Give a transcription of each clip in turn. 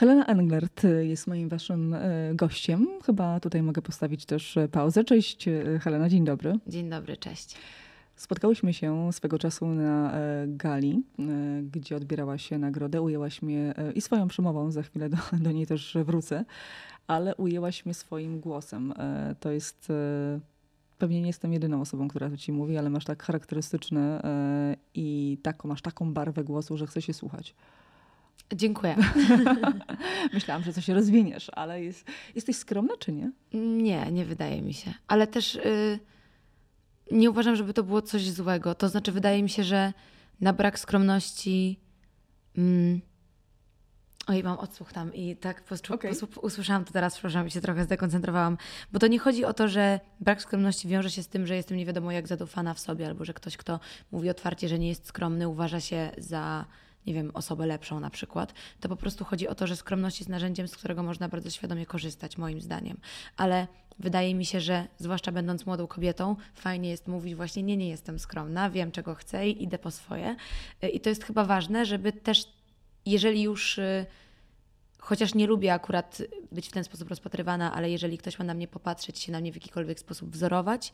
Helena Englert jest moim waszym e, gościem. Chyba tutaj mogę postawić też e, pauzę. Cześć e, Helena, dzień dobry. Dzień dobry, cześć. Spotkałyśmy się swego czasu na gali, gdzie odbierałaś nagrodę. Ujęłaś mnie i swoją przemową, za chwilę do, do niej też wrócę, ale ujęłaś mnie swoim głosem. To jest pewnie nie jestem jedyną osobą, która to ci mówi, ale masz tak charakterystyczne i taką, masz taką barwę głosu, że chce się słuchać. Dziękuję. Myślałam, że coś rozwiniesz, ale jest, jesteś skromna czy nie? Nie, nie wydaje mi się. Ale też yy, nie uważam, żeby to było coś złego. To znaczy, wydaje mi się, że na brak skromności. Mm, Oj, mam odsłuch tam i tak okay. usłyszałam to teraz, przepraszam, i się trochę zdekoncentrowałam. Bo to nie chodzi o to, że brak skromności wiąże się z tym, że jestem nie wiadomo jak zadufana w sobie, albo że ktoś, kto mówi otwarcie, że nie jest skromny, uważa się za nie wiem, osobę lepszą na przykład, to po prostu chodzi o to, że skromność jest narzędziem, z którego można bardzo świadomie korzystać, moim zdaniem. Ale wydaje mi się, że zwłaszcza będąc młodą kobietą, fajnie jest mówić właśnie nie, nie jestem skromna, wiem czego chcę i idę po swoje. I to jest chyba ważne, żeby też, jeżeli już y, chociaż nie lubię akurat być w ten sposób rozpatrywana, ale jeżeli ktoś ma na mnie popatrzeć, się na mnie w jakikolwiek sposób wzorować,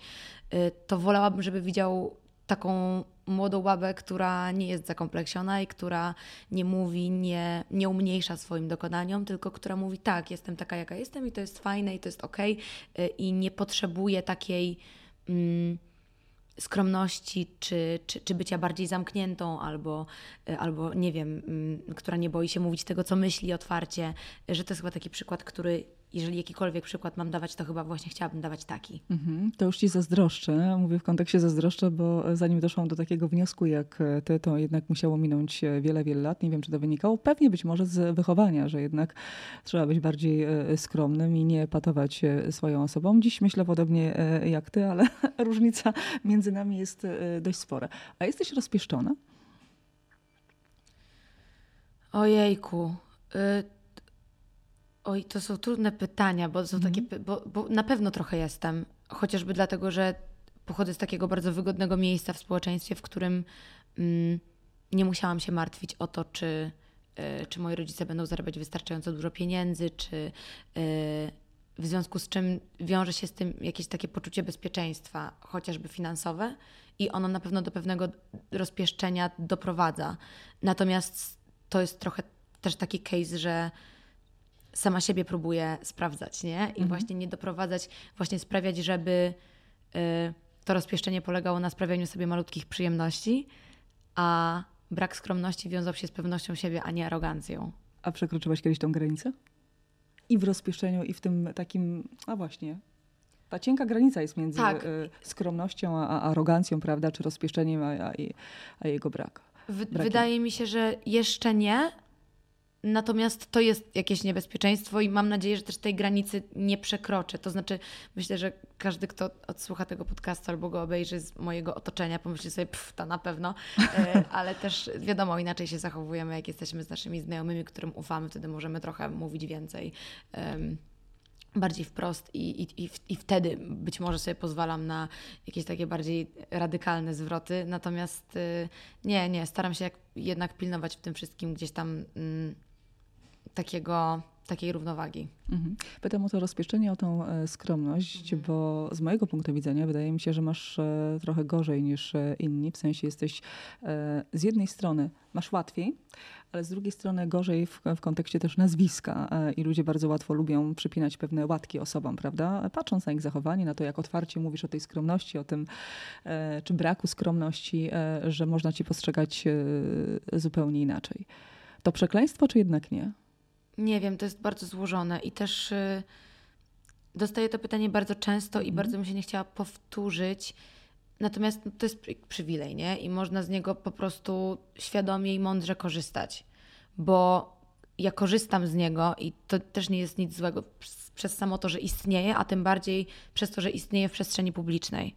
y, to wolałabym, żeby widział taką młodą babę, która nie jest zakompleksiona i która nie mówi, nie, nie umniejsza swoim dokonaniom, tylko która mówi tak, jestem taka jaka jestem i to jest fajne i to jest ok i nie potrzebuje takiej mm, skromności czy, czy, czy bycia bardziej zamkniętą albo, y, albo nie wiem, mm, która nie boi się mówić tego, co myśli otwarcie, że to jest chyba taki przykład, który jeżeli jakikolwiek przykład mam dawać, to chyba właśnie chciałabym dawać taki. Mhm, to już ci zazdroszczę. Mówię w kontekście zazdroszczę, bo zanim doszłam do takiego wniosku jak ty, to jednak musiało minąć wiele, wiele lat. Nie wiem, czy to wynikało. Pewnie być może z wychowania, że jednak trzeba być bardziej e, skromnym i nie patować swoją osobą. Dziś myślę podobnie e, jak ty, ale różnica między nami jest e, dość spora. A jesteś rozpieszczona? Ojejku. Y Oj, to są trudne pytania, bo są takie, mhm. bo, bo na pewno trochę jestem, chociażby dlatego, że pochodzę z takiego bardzo wygodnego miejsca w społeczeństwie, w którym mm, nie musiałam się martwić o to, czy, y, czy moi rodzice będą zarabiać wystarczająco dużo pieniędzy, czy y, w związku z czym wiąże się z tym jakieś takie poczucie bezpieczeństwa, chociażby finansowe, i ono na pewno do pewnego rozpieszczenia doprowadza. Natomiast to jest trochę też taki case, że sama siebie próbuję sprawdzać, nie? I mhm. właśnie nie doprowadzać, właśnie sprawiać, żeby y, to rozpieszczenie polegało na sprawianiu sobie malutkich przyjemności, a brak skromności wiązał się z pewnością siebie, a nie arogancją. A przekroczyłaś kiedyś tą granicę? I w rozpieszczeniu, i w tym takim, a właśnie, ta cienka granica jest między tak. Y, skromnością a, arogancją, prawda, czy rozpieszczeniem, a, a, a jego brak. Wydaje mi się, że jeszcze nie, Natomiast to jest jakieś niebezpieczeństwo i mam nadzieję, że też tej granicy nie przekroczę. To znaczy, myślę, że każdy, kto odsłucha tego podcastu albo go obejrzy z mojego otoczenia, pomyśli sobie, pff, to na pewno, e, ale też wiadomo, inaczej się zachowujemy, jak jesteśmy z naszymi znajomymi, którym ufamy, wtedy możemy trochę mówić więcej. bardziej wprost i, i, i, wtedy być może sobie pozwalam na jakieś takie bardziej radykalne zwroty. Natomiast y, nie, nie, staram się jednak pilnować w tym wszystkim gdzieś tam mm, takiego, takiej równowagi. Mhm. Pytam o to rozpieszczenie, o tą e, skromność, mhm. bo z mojego punktu widzenia wydaje mi się, że masz e, trochę gorzej niż e, inni. W sensie jesteś z jednej strony masz łatwiej, ale z drugiej strony gorzej w, w kontekście też nazwiska i ludzie bardzo łatwo lubią przypinać pewne łatki osobom, prawda? Patrząc na ich zachowanie, na to, jak otwarcie mówisz o tej skromności, o tym, czy braku skromności, że można ci postrzegać zupełnie inaczej. To przekleństwo, czy jednak nie? Nie wiem, to jest bardzo złożone i też y, dostaję to pytanie bardzo często i mm. bardzo bym się nie chciała powtórzyć. Natomiast no, to jest przywilej, nie? I można z niego po prostu świadomie i mądrze korzystać, bo ja korzystam z niego i to też nie jest nic złego przez samo to, że istnieje, a tym bardziej przez to, że istnieje w przestrzeni publicznej.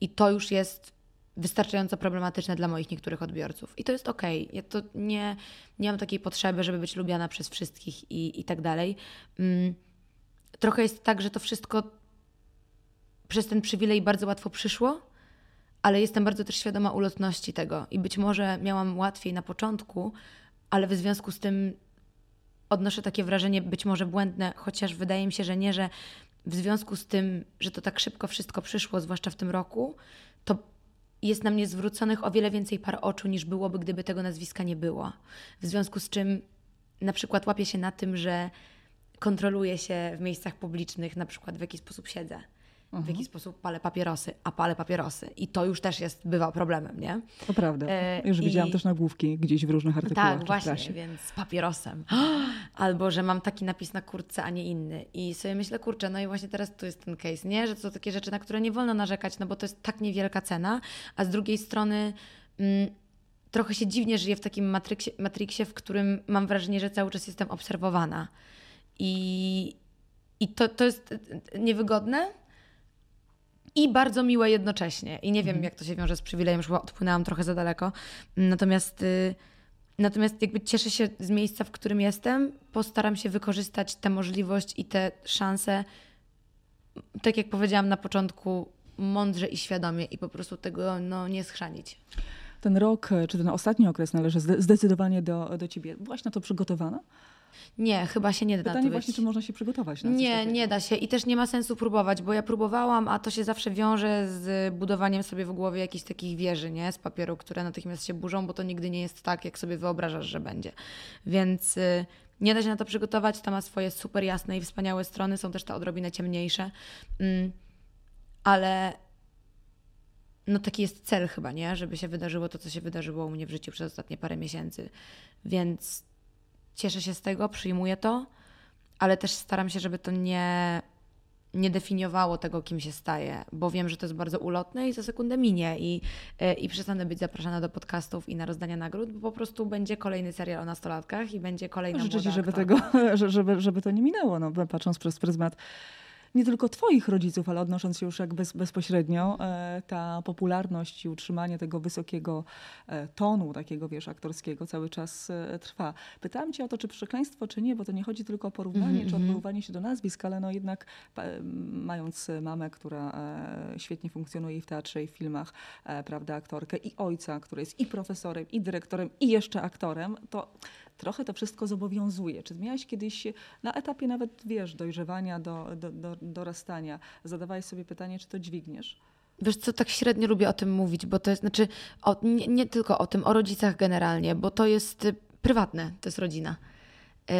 I to już jest wystarczająco problematyczne dla moich niektórych odbiorców. I to jest okej. Okay. Ja to nie, nie mam takiej potrzeby, żeby być lubiana przez wszystkich i, i tak dalej. Mm, trochę jest tak, że to wszystko przez ten przywilej bardzo łatwo przyszło, ale jestem bardzo też świadoma ulotności tego i być może miałam łatwiej na początku, ale w związku z tym odnoszę takie wrażenie, być może błędne, chociaż wydaje mi się, że nie, że w związku z tym, że to tak szybko wszystko przyszło, zwłaszcza w tym roku, to jest na mnie zwróconych o wiele więcej par oczu niż byłoby, gdyby tego nazwiska nie było. W związku z czym na przykład łapię się na tym, że kontroluję się w miejscach publicznych, na przykład w jaki sposób siedzę w jaki sposób palę papierosy, a palę papierosy. I to już też jest, bywa problemem, nie? To prawda. E, już i... widziałam też nagłówki gdzieś w różnych artykułach. Tak, właśnie, więc z papierosem. Albo, że mam taki napis na kurtce, a nie inny. I sobie myślę, kurczę, no i właśnie teraz tu jest ten case, nie? Że to są takie rzeczy, na które nie wolno narzekać, no bo to jest tak niewielka cena, a z drugiej strony... Mm, trochę się dziwnie żyję w takim matryksie, matriksie, w którym mam wrażenie, że cały czas jestem obserwowana. I, i to, to jest niewygodne, i bardzo miłe jednocześnie. I nie wiem, mhm. jak to się wiąże z przywilejem, już chyba odpłynęłam trochę za daleko. Natomiast, y, natomiast jakby cieszę się z miejsca, w którym jestem. Postaram się wykorzystać tę możliwość i te szanse, tak jak powiedziałam na początku, mądrze i świadomie i po prostu tego no, nie schrzanić. Ten rok, czy ten ostatni okres należy zdecydowanie do, do ciebie. Byłaś na to przygotowana? Nie, chyba się nie da Pytanie na to właśnie, czy można się przygotować na Nie, nie da się i też nie ma sensu próbować, bo ja próbowałam, a to się zawsze wiąże z budowaniem sobie w głowie jakichś takich wieży, nie? Z papieru, które natychmiast się burzą, bo to nigdy nie jest tak, jak sobie wyobrażasz, że będzie. Więc y, nie da się na to przygotować, to ma swoje super jasne i wspaniałe strony, są też te odrobinę ciemniejsze, mm, ale no taki jest cel chyba, nie? Żeby się wydarzyło to, co się wydarzyło u mnie w życiu przez ostatnie parę miesięcy. Więc cieszę się z tego, przyjmuję to, ale też staram się, żeby to nie, nie definiowało tego, kim się staje, bo wiem, że to jest bardzo ulotne i za sekundę minie i, i przestanę być zapraszana do podcastów i na rozdania nagród, bo po prostu będzie kolejny serial o nastolatkach i będzie kolejna Życzę Ci, żeby, tego, żeby, żeby to nie minęło, no, patrząc przez pryzmat nie tylko Twoich rodziców, ale odnosząc się już jak bez, bezpośrednio, e, ta popularność i utrzymanie tego wysokiego e, tonu, takiego wiesz, aktorskiego cały czas e, trwa. Pytałam Cię o to, czy przekleństwo, czy nie, bo to nie chodzi tylko o porównanie, mm -hmm. czy mhm. odwoływanie się do nazwisk, ale no jednak mając mamę, która świetnie funkcjonuje i w teatrze, i w filmach, prawda, aktorkę, i ojca, który jest i profesorem, i dyrektorem, i jeszcze aktorem, to trochę to wszystko zobowiązuje. Czy miałeś kiedyś na etapie nawet, wiesz, dojrzewania, do, do, do, dorastania, zadawałeś sobie pytanie, czy to dźwigniesz? Wiesz co, tak średnio lubię o tym mówić, bo to jest, znaczy, o, nie, nie, tylko o tym, o rodzicach generalnie, bo to jest y, prywatne, to jest rodzina. Y,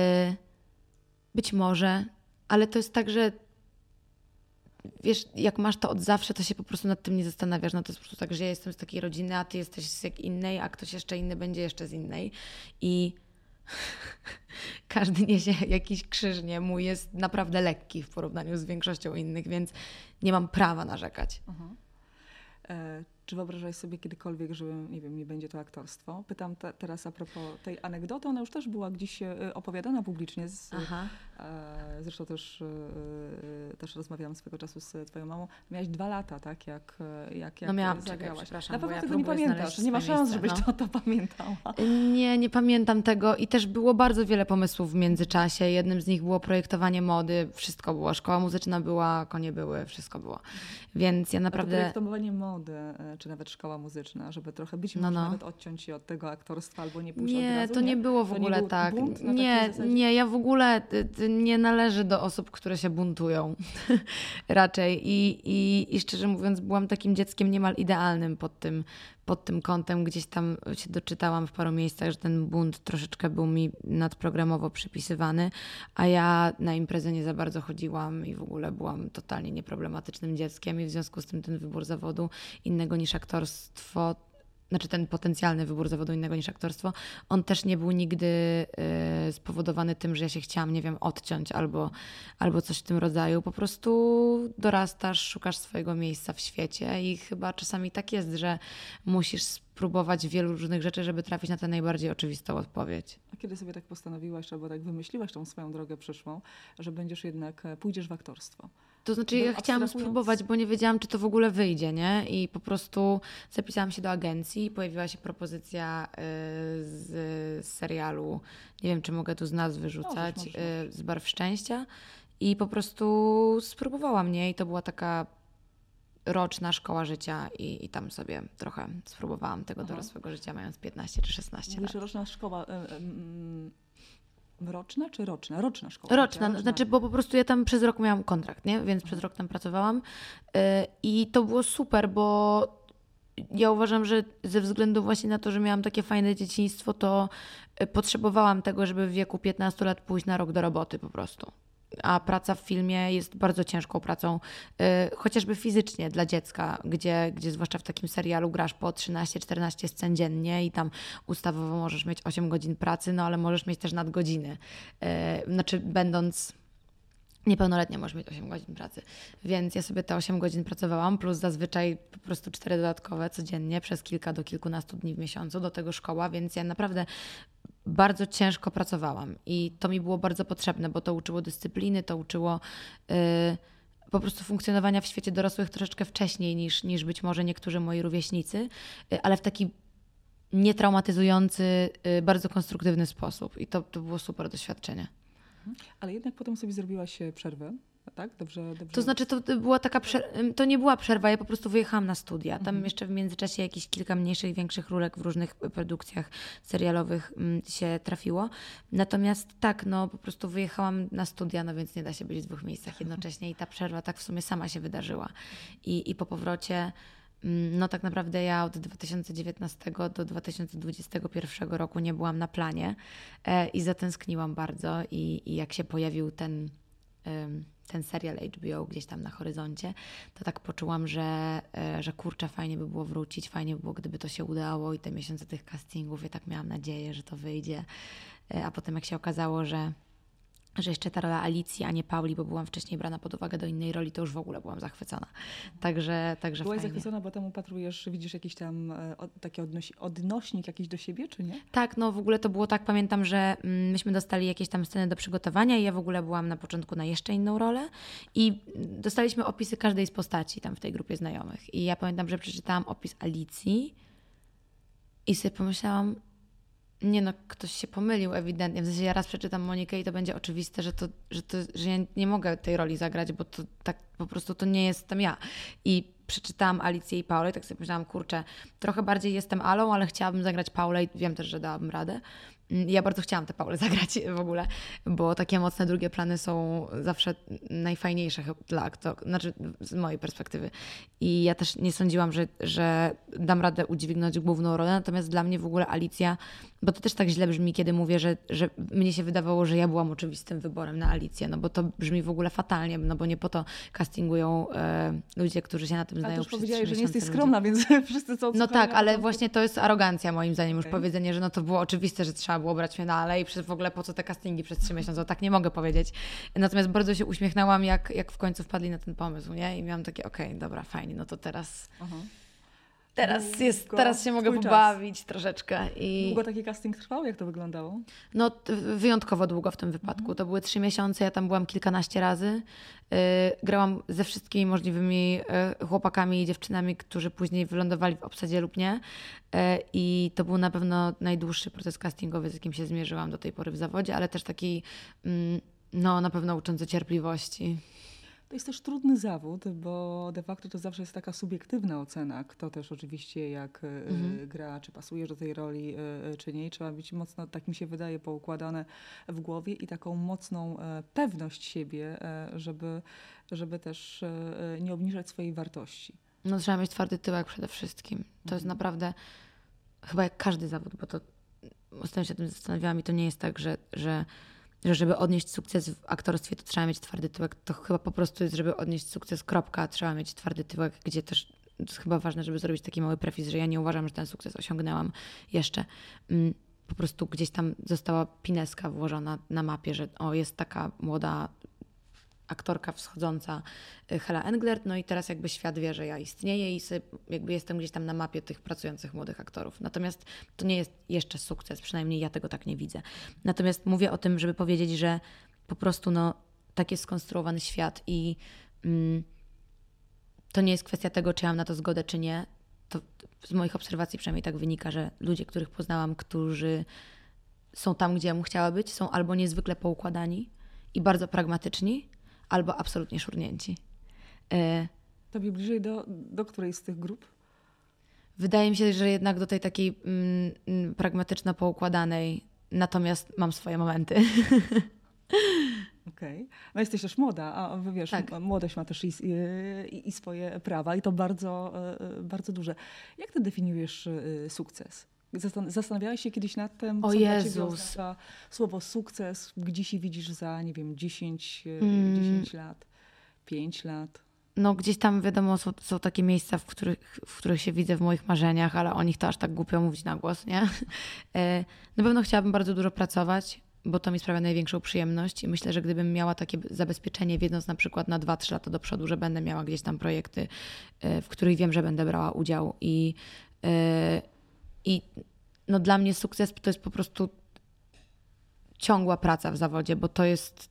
być może, ale to jest tak, że wiesz, jak masz to od zawsze, to się po prostu nad tym nie zastanawiasz. No to jest po prostu tak, że ja jestem z takiej rodziny, a ty jesteś z jak innej, a ktoś jeszcze inny będzie jeszcze z innej. I każdy niesie jakiś krzyż, nie? Mój jest naprawdę lekki w porównaniu z większością innych, więc nie mam prawa narzekać. Uh-huh. E, czy wyobrażasz sobie kiedykolwiek, że nie wiem, nie będzie to aktorstwo? Pytam te, teraz a propos tej anegdoty, ona już też była gdzieś e, opowiadana publicznie. Z, e, zresztą też, e, też rozmawiałam swego czasu z twoją mamą. Miałaś dwa lata, tak? Jak, jak, jak no miałam, zagrałaś. Czekaj, Na pewno ja tego nie pamiętasz. Nie ma szans, żebyś no. to, to pamiętała. Nie, nie pamiętam tego i też było bardzo wiele pomysłów w międzyczasie. Jednym z nich było projektowanie mody. Wszystko było. Szkoła muzyczna była, konie były, wszystko było. Więc ja naprawdę... A to projektowanie mody czy nawet szkoła muzyczna, żeby trochę być no, może no. nawet odciąć się od tego aktorstwa albo nie pójść Nie, razu, to nie, było w to ogóle tak. Nie, nie, ja w ogóle nie należę do osób, które się buntują. Raczej. I, i, i szczerze mówiąc byłam takim dzieckiem niemal idealnym pod tym, pod tym kątem. Gdzieś tam się doczytałam w paru miejscach, że ten bunt troszeczkę był mi nadprogramowo przypisywany, a ja na imprezę nie za bardzo chodziłam i w ogóle byłam totalnie nieproblematycznym dzieckiem i w związku z tym ten wybór zawodu innego niż aktorstwo znaczy ten potencjalny wybór zawodu innego niż aktorstwo, on też nie był nigdy y, spowodowany tym, że ja się chciałam, nie wiem, odciąć albo, albo coś w tym rodzaju. Po prostu dorastasz, szukasz swojego miejsca w świecie i chyba czasami tak jest, że musisz spróbować wielu różnych rzeczy, żeby trafić na tę najbardziej oczywistą odpowiedź. A kiedy sobie tak postanowiłaś, albo tak wymyśliłaś tą swoją drogę przyszłą, że będziesz jednak, e, pójdziesz w aktorstwo? To znaczy, ja chciałam spróbować, bo nie wiedziałam, czy to w ogóle wyjdzie, nie? I po prostu zapisałam się do agencji, pojawiła się propozycja y, z serialu, nie wiem, czy mogę tu z nazwy wyrzucać, y, z Barw Szczęścia. I po prostu spróbowałam, nie? I to była taka roczna szkoła życia i, i tam sobie trochę spróbowałam tego Aha. dorosłego życia, mając 15 czy 16 Mówisz, lat. roczna szkoła. Roczna czy roczna? Roczna szkoła. Roczna, roczna. znaczy, bo po prostu ja tam przez rok miałam kontrakt, nie? Więc przez rok tam pracowałam. Y, I to było super, bo ja uważam, że ze względu właśnie na to, że miałam takie fajne dzieciństwo, to y, potrzebowałam tego, żeby w wieku 15 lat pójść na rok do roboty po prostu. A praca w filmie jest bardzo ciężką pracą, y, chociażby fizycznie dla dziecka, gdzie, gdzie zwłaszcza w takim serialu grasz po 13-14 scen dziennie i tam ustawowo możesz mieć 8 godzin pracy, no ale możesz mieć też nadgodziny. Y, znaczy, będąc Niepełnoletnia możesz mieć 8 godzin pracy. Więc ja sobie te 8 godzin pracowałam, plus zazwyczaj po prostu 4 dodatkowe codziennie przez kilka do kilkunastu dni w miesiącu, do tego szkoła, więc ja naprawdę bardzo ciężko pracowałam i to mi było bardzo potrzebne, bo to uczyło dyscypliny, to uczyło yy, po prostu funkcjonowania w świecie dorosłych troszeczkę wcześniej niż, niż być może niektórzy moi rówieśnicy, yy, ale w taki nietraumatyzujący, yy, bardzo konstruktywny sposób i to, to było super doświadczenie. Ale jednak potem sobie zrobiłaś e, przerwę, tak? Dobrze, dobrze. To znaczy, to była taka to nie była przerwa, ja po prostu wyjechałam na studia. Tam Mhm. jeszcze w międzyczasie jakieś kilka mniejszych, większych rólek w różnych produkcjach serialowych mm, się trafiło. Natomiast tak, no po prostu wyjechałam na studia, no więc nie da się być w dwóch miejscach jednocześnie i ta przerwa tak w sumie sama się wydarzyła. I, i po powrocie no tak naprawdę ja od 2019 do 2021 roku nie byłam na planie e, i zatęskniłam bardzo i, i jak się pojawił ten, ten serial HBO gdzieś tam na horyzoncie, to tak poczułam, że, e, że kurczę, fajnie by było wrócić, fajnie by było, gdyby to się udało i te miesiące tych castingów, ja tak miałam nadzieję, że to wyjdzie. E, A potem jak się okazało, że że jeszcze ta rola Alicji, a nie Pauli, bo byłam wcześniej brana pod uwagę do innej roli, to już w ogóle byłam zachwycona. Także, także Byłaś fajnie. zachwycona, bo tam upatrujesz, widzisz jakiś tam e, taki odnośnik jakiś do siebie, czy nie? Tak, no w ogóle to było tak, pamiętam, że mm, myśmy dostali jakieś tam sceny do przygotowania i ja w ogóle byłam na początku na jeszcze inną rolę i dostaliśmy opisy każdej z postaci tam w tej grupie znajomych. I ja pamiętam, że przeczytałam opis Alicji i sobie pomyślałam, nie no, ktoś się pomylił ewidentnie. W sensie ja raz przeczytam Monikę i to będzie oczywiste, że, to, że, to, że ja nie mogę tej roli zagrać, bo to tak po prostu to nie jestem ja. I przeczytałam Alicję i Paulę i tak sobie pomyślałam, kurczę, trochę bardziej jestem Alą, ale chciałabym zagrać Paulę i wiem też, że dałabym radę. Mm, Ja bardzo chciałam tę Paulę zagrać w ogóle, bo takie mocne drugie plany są zawsze najfajniejsze dla aktorów, znaczy z mojej perspektywy. I ja też nie sądziłam, że, że dam radę udźwignąć główną rolę, natomiast dla mnie w ogóle Alicja, bo to też tak źle brzmi, kiedy mówię, że, że mnie się wydawało, że ja byłam oczywistym wyborem na Alicję, no bo to brzmi w ogóle fatalnie, no bo nie po to castingują e, ludzie, którzy się na tym Ale znają to już powiedziałeś, że nie jesteś skromna, więc wszyscy co no tak, ale właśnie to jest arogancja moim zdaniem już Okej. powiedzenie, że no to było oczywiste, że trzeba było brać finale i przez w ogóle po co te castingi przez trzy miesiące, tak nie mogę powiedzieć. Natomiast bardzo się uśmiechnęłam, jak, jak w końcu wpadli na ten pomysł, nie? I miałam takie, okej, dobra, fajnie, no to teraz, Aha. Teraz, jest, teraz się mogę twój czas. pobawić troszeczkę. I Długo taki casting trwał? Jak to wyglądało? no wyjątkowo długo w tym wypadku. To były trzy miesiące, ja tam byłam kilkanaście razy. Yy, grałam ze wszystkimi możliwymi yy, chłopakami i dziewczynami, którzy później wylądowali w obsadzie lub nie. Yy, I to był na pewno najdłuższy proces castingowy, z jakim się zmierzyłam do tej pory w zawodzie, ale też taki, mm, no na pewno uczący cierpliwości. To jest też trudny zawód, bo de facto to zawsze jest taka subiektywna ocena, kto też oczywiście jak e, Mhm. gra, czy pasujesz do tej roli, e, czy nie. Trzeba być mocno, tak mi się wydaje, poukładane w głowie i taką mocną e, pewność siebie, e, żeby, żeby też e, nie obniżać swojej wartości. No trzeba mieć twardy tyłek przede wszystkim. To jest naprawdę chyba jak każdy zawód, bo to ostatnio się tym zastanawiałam i to nie jest tak, że, że, że żeby odnieść sukces w aktorstwie, to trzeba mieć twardy tyłek. To chyba po prostu jest, żeby odnieść sukces, kropka, trzeba mieć twardy tyłek, gdzie też jest chyba ważne, żeby zrobić taki mały prefis, że ja nie uważam, że ten sukces osiągnęłam jeszcze. Mm, Po prostu gdzieś tam została pineska włożona na mapie, że o, jest taka młoda aktorka wschodząca y, Hela Englert, no i teraz jakby świat wie, że ja istnieję i jakby jestem gdzieś tam na mapie tych pracujących młodych aktorów. Natomiast to nie jest jeszcze sukces, przynajmniej ja tego tak nie widzę. Natomiast mówię o tym, żeby powiedzieć, że po prostu no, tak jest skonstruowany świat i mm, to nie jest kwestia tego, czy ja mam na to zgodę, czy nie. To z moich obserwacji przynajmniej tak wynika, że ludzie, których poznałam, którzy są tam, gdzie ja bym chciała być, są albo niezwykle poukładani i bardzo pragmatyczni, albo absolutnie szurnięci. E, Tobie bliżej do, do której z tych grup? Wydaje mi się, że jednak do tej takiej mm, mm, pragmatyczno poukładanej natomiast mam swoje momenty. Okej. Okay. No jesteś też młoda, a wiesz, tak. młodość ma też i, i, i, swoje prawa i to bardzo, bardzo duże. Jak ty definiujesz sukces? Zastanawiałeś się kiedyś nad tym, o co Jezus. dla oznacza słowo sukces, gdzie się widzisz za, nie wiem, 10, mm. 10 lat, 5 lat? No gdzieś tam wiadomo, są, są takie miejsca, w których, w których się widzę w moich marzeniach, ale o nich to aż tak głupio mówić na głos, nie? E, na pewno chciałabym bardzo dużo pracować, bo to mi sprawia największą przyjemność i myślę, że gdybym miała takie zabezpieczenie, wiedząc na przykład na 2-3 lata do przodu, że będę miała gdzieś tam projekty, e, w których wiem, że będę brała udział i e, i no dla mnie sukces to jest po prostu ciągła praca w zawodzie, bo to jest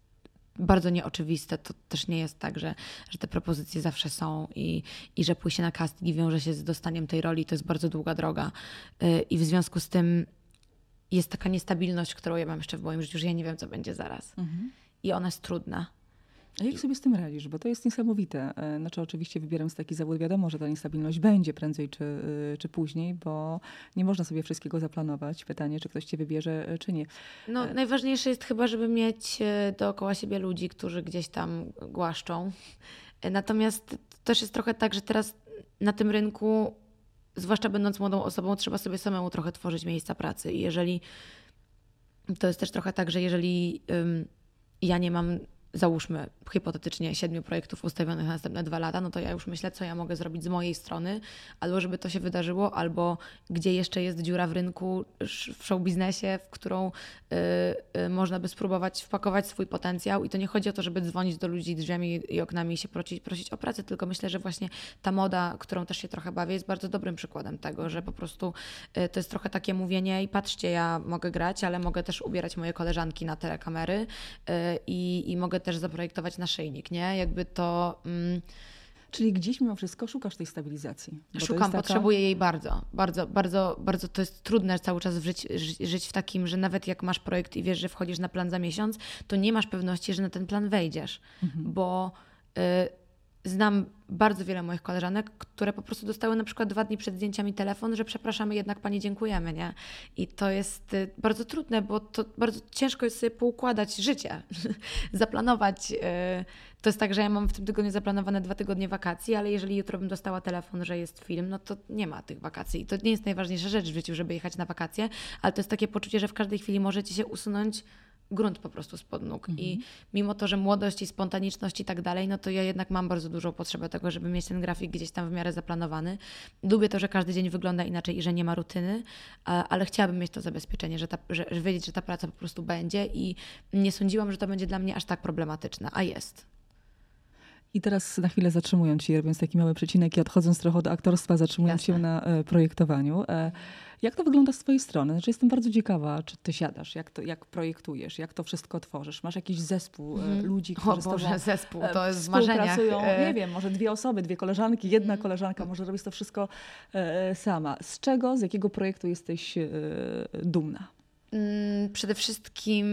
bardzo nieoczywiste. To też nie jest tak, że, że te propozycje zawsze są i, i że pójście na casting wiąże się z dostaniem tej roli. To jest bardzo długa droga. Y, I w związku z tym jest taka niestabilność, którą ja mam jeszcze w moim życiu, że ja nie wiem, co będzie zaraz. Mhm. I ona jest trudna. A jak sobie z tym radzisz? Bo to jest niesamowite. E, znaczy oczywiście wybierając taki zawód, wiadomo, że ta niestabilność będzie prędzej czy, e, czy później, bo nie można sobie wszystkiego zaplanować. Pytanie, czy ktoś cię wybierze, e, czy nie. No, najważniejsze jest chyba, żeby mieć dookoła siebie ludzi, którzy gdzieś tam głaszczą. Natomiast też jest trochę tak, że teraz na tym rynku, zwłaszcza będąc młodą osobą, trzeba sobie samemu trochę tworzyć miejsca pracy. I jeżeli to jest też trochę tak, że jeżeli um, ja nie mam załóżmy hipotetycznie siedmiu projektów ustawionych na następne dwa lata, no to ja już myślę, co ja mogę zrobić z mojej strony, albo żeby to się wydarzyło, albo gdzie jeszcze jest dziura w rynku, w show biznesie, w którą y, y, można by spróbować wpakować swój potencjał. I to nie chodzi o to, żeby dzwonić do ludzi drzwiami i oknami i się prosić, prosić o pracę, tylko myślę, że właśnie ta moda, którą też się trochę bawię, jest bardzo dobrym przykładem tego, że po prostu y, to jest trochę takie mówienie i patrzcie, ja mogę grać, ale mogę też ubierać moje koleżanki na telekamery i, i mogę też zaprojektować naszyjnik, nie? Jakby to... Mm, Czyli gdzieś mimo wszystko szukasz tej stabilizacji. Szukam, taka... potrzebuję jej bardzo. Bardzo, bardzo, bardzo to jest trudne cały czas żyć, żyć w takim, że nawet jak masz projekt i wiesz, że wchodzisz na plan za miesiąc, to nie masz pewności, że na ten plan wejdziesz, mhm. bo y, znam bardzo wiele moich koleżanek, które po prostu dostały na przykład dwa dni przed zdjęciami telefon, że przepraszamy, jednak pani dziękujemy, nie? I to jest y, bardzo trudne, bo to bardzo ciężko jest sobie poukładać życie, zaplanować. Y, to jest tak, że ja mam w tym tygodniu zaplanowane dwa tygodnie wakacji, ale jeżeli jutro bym dostała telefon, że jest film, no to nie ma tych wakacji. I to nie jest najważniejsza rzecz w życiu, żeby jechać na wakacje, ale to jest takie poczucie, że w każdej chwili możecie się usunąć grunt po prostu spod nóg. Mhm. I mimo to, że młodość i spontaniczność i tak dalej, no to ja jednak mam bardzo dużą potrzebę tego, żeby mieć ten grafik gdzieś tam w miarę zaplanowany. Lubię to, że każdy dzień wygląda inaczej i że nie ma rutyny, ale chciałabym mieć to zabezpieczenie, że, ta, że, że wiedzieć, że ta praca po prostu będzie i nie sądziłam, że to będzie dla mnie aż tak problematyczne, a jest. I teraz na chwilę zatrzymując się, robiąc taki mały przecinek i odchodząc trochę do aktorstwa, zatrzymując Jasne. się na e, projektowaniu. E, jak to wygląda z twojej strony? Znaczy jestem bardzo ciekawa, czy ty siadasz, jak, to, jak projektujesz, jak to wszystko tworzysz? Masz jakiś zespół mm. ludzi, którzy o Boże, zespół, e, to jest współpracują, nie wiem, może dwie osoby, dwie koleżanki, jedna mm. koleżanka może robić to wszystko sama. Z czego, z jakiego projektu jesteś dumna? Mm, przede wszystkim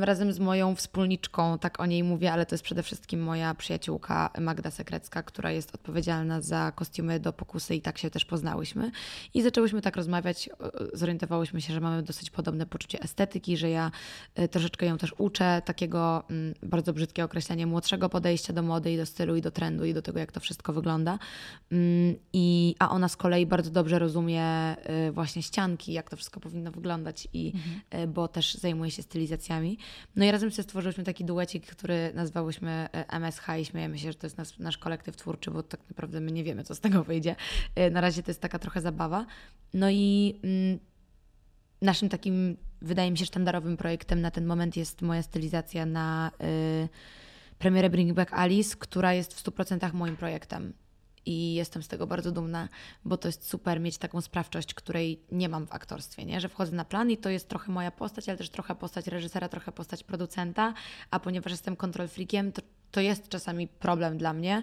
razem z moją wspólniczką, tak o niej mówię, ale to jest przede wszystkim moja przyjaciółka Magda Sekrecka, która jest odpowiedzialna za kostiumy do pokusy i tak się też poznałyśmy. I zaczęłyśmy tak rozmawiać, zorientowałyśmy się, że mamy dosyć podobne poczucie estetyki, że ja e, troszeczkę ją też uczę takiego mm, bardzo brzydkiego określenia młodszego podejścia do mody i do stylu i do trendu i do tego, jak to wszystko wygląda. I, a ona z kolei bardzo dobrze rozumie e, właśnie ścianki, jak to wszystko powinno wyglądać i mhm. E, bo też zajmuje się stylizacjami. No i razem sobie stworzyliśmy taki duecik, który nazwałyśmy e, MSH i śmiejemy się, że to jest nasz, nasz kolektyw twórczy, bo tak naprawdę my nie wiemy, co z tego wyjdzie. E, na razie to jest taka trochę zabawa. No i mm, naszym takim, wydaje mi się, sztandarowym projektem na ten moment jest moja stylizacja na y, premierę Bring Back Alice, która jest w 100% moim projektem i jestem z tego bardzo dumna, bo to jest super mieć taką sprawczość, której nie mam w aktorstwie, nie? że wchodzę na plan i to jest trochę moja postać, ale też trochę postać reżysera, trochę postać producenta, a ponieważ jestem kontrol freakiem, to, to jest czasami problem dla mnie,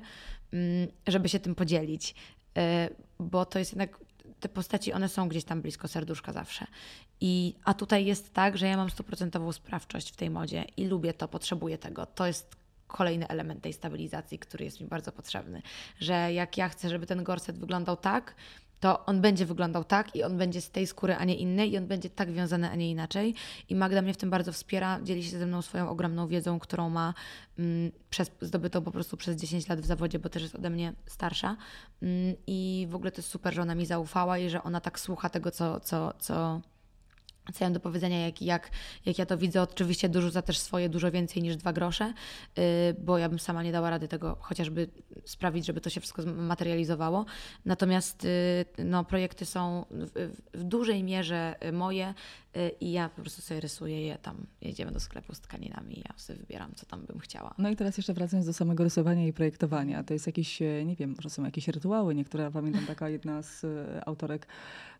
mm, żeby się tym podzielić, y, bo to jest jednak te postaci, one są gdzieś tam blisko serduszka zawsze. I, a tutaj jest tak, że ja mam stuprocentową sprawczość w tej modzie i lubię to, potrzebuję tego. To jest kolejny element tej stabilizacji, który jest mi bardzo potrzebny. Że jak ja chcę, żeby ten gorset wyglądał tak, to on będzie wyglądał tak i on będzie z tej skóry, a nie innej i on będzie tak wiązany, a nie inaczej. I Magda mnie w tym bardzo wspiera, dzieli się ze mną swoją ogromną wiedzą, którą ma mm, przez, zdobytą po prostu przez 10 lat w zawodzie, bo też jest ode mnie starsza. Mm, I w ogóle to jest super, że ona mi zaufała i że ona tak słucha tego, co, co, co, mam do powiedzenia, jak, jak, jak ja to widzę. Oczywiście dorzuca też swoje dużo więcej niż dwa grosze, yy, bo ja bym sama nie dała rady tego chociażby sprawić, żeby to się wszystko materializowało. Natomiast yy, no, projekty są w, w dużej mierze moje i ja po prostu sobie rysuję je tam. Jedziemy do sklepu z tkaninami i ja sobie wybieram, co tam bym chciała. No i teraz jeszcze wracając do samego rysowania i projektowania. To jest jakieś, e, nie wiem, może są jakieś rytuały. Niektóre, pamiętam, taka jedna z e, autorek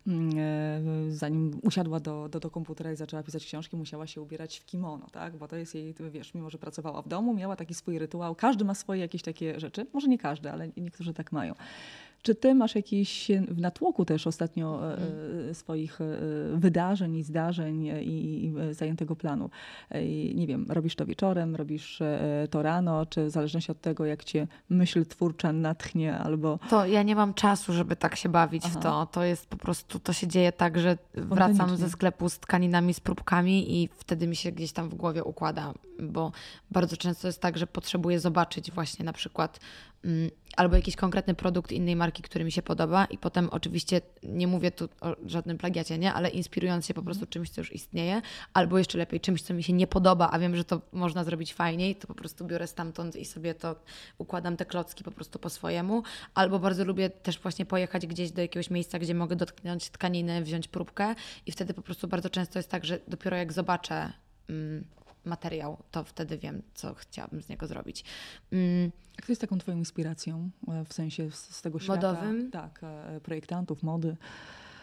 Mm, e, zanim usiadła do, do, do komputera i zaczęła pisać książki, musiała się ubierać w kimono, tak? Bo to jest jej, wiesz, mimo że pracowała w domu, miała taki swój rytuał. Każdy ma swoje jakieś takie rzeczy. Może nie każdy, ale niektórzy tak mają. Czy ty masz jakiś w natłoku też ostatnio mm. swoich e, wydarzeń i zdarzeń i, i zajętego planu? I, nie wiem, robisz to wieczorem, robisz to rano, czy w zależności od tego, jak cię myśl twórcza natchnie albo... To ja nie mam czasu, żeby tak się bawić Aha. w to. To jest po prostu, to się dzieje tak, że wracam ze sklepu z tkaninami, z próbkami i wtedy mi się gdzieś tam w głowie układa, bo bardzo często jest tak, że potrzebuję zobaczyć właśnie na przykład albo jakiś konkretny produkt innej marki, który mi się podoba i potem oczywiście nie mówię tu o żadnym plagiacie, nie, ale inspirując się po prostu czymś, co już istnieje, albo jeszcze lepiej czymś, co mi się nie podoba, a wiem, że to można zrobić fajniej, to po prostu biorę stamtąd i sobie to układam te klocki po prostu po swojemu, albo bardzo lubię też właśnie pojechać gdzieś do jakiegoś miejsca, gdzie mogę dotknąć tkaniny, wziąć próbkę i wtedy po prostu bardzo często jest tak, że dopiero jak zobaczę mm, materiał, to wtedy wiem, co chciałabym z niego zrobić. Mm. A kto jest taką Twoją inspiracją e, w sensie z tego świata? Modowym? Tak, e, projektantów, mody.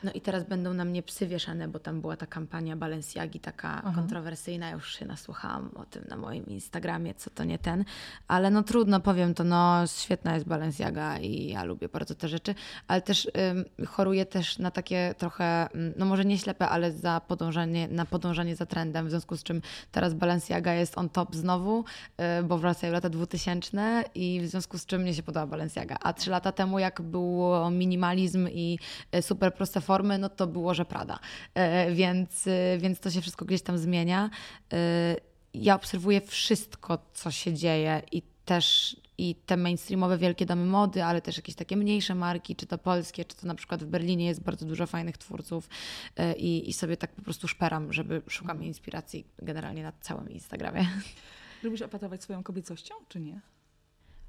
No i teraz będą na mnie psy wieszane, bo tam była ta kampania Balenciagi taka Aha. kontrowersyjna. Już się nasłuchałam o tym na moim Instagramie, co to nie ten. Ale no trudno, powiem to, no świetna jest Balenciaga i ja lubię bardzo te rzeczy, ale też ym, choruję też na takie trochę, no może nie ślepe, ale za podążanie, na podążanie za trendem, w związku z czym teraz Balenciaga jest on top znowu, yy, bo wracają lata 2000 i w związku z czym mnie się podoba Balenciaga. A trzy lata temu, jak było minimalizm i y, super proste formy, no to było, że Prada. E, więc, e, więc to się wszystko gdzieś tam zmienia. E, ja obserwuję wszystko, co się dzieje i też i te mainstreamowe wielkie domy mody, ale też jakieś takie mniejsze marki, czy to polskie, czy to na przykład w Berlinie jest bardzo dużo fajnych twórców i, i sobie tak po prostu szperam, żeby szukam inspiracji generalnie na całym Instagramie. Lubisz opatować swoją kobiecością, czy nie?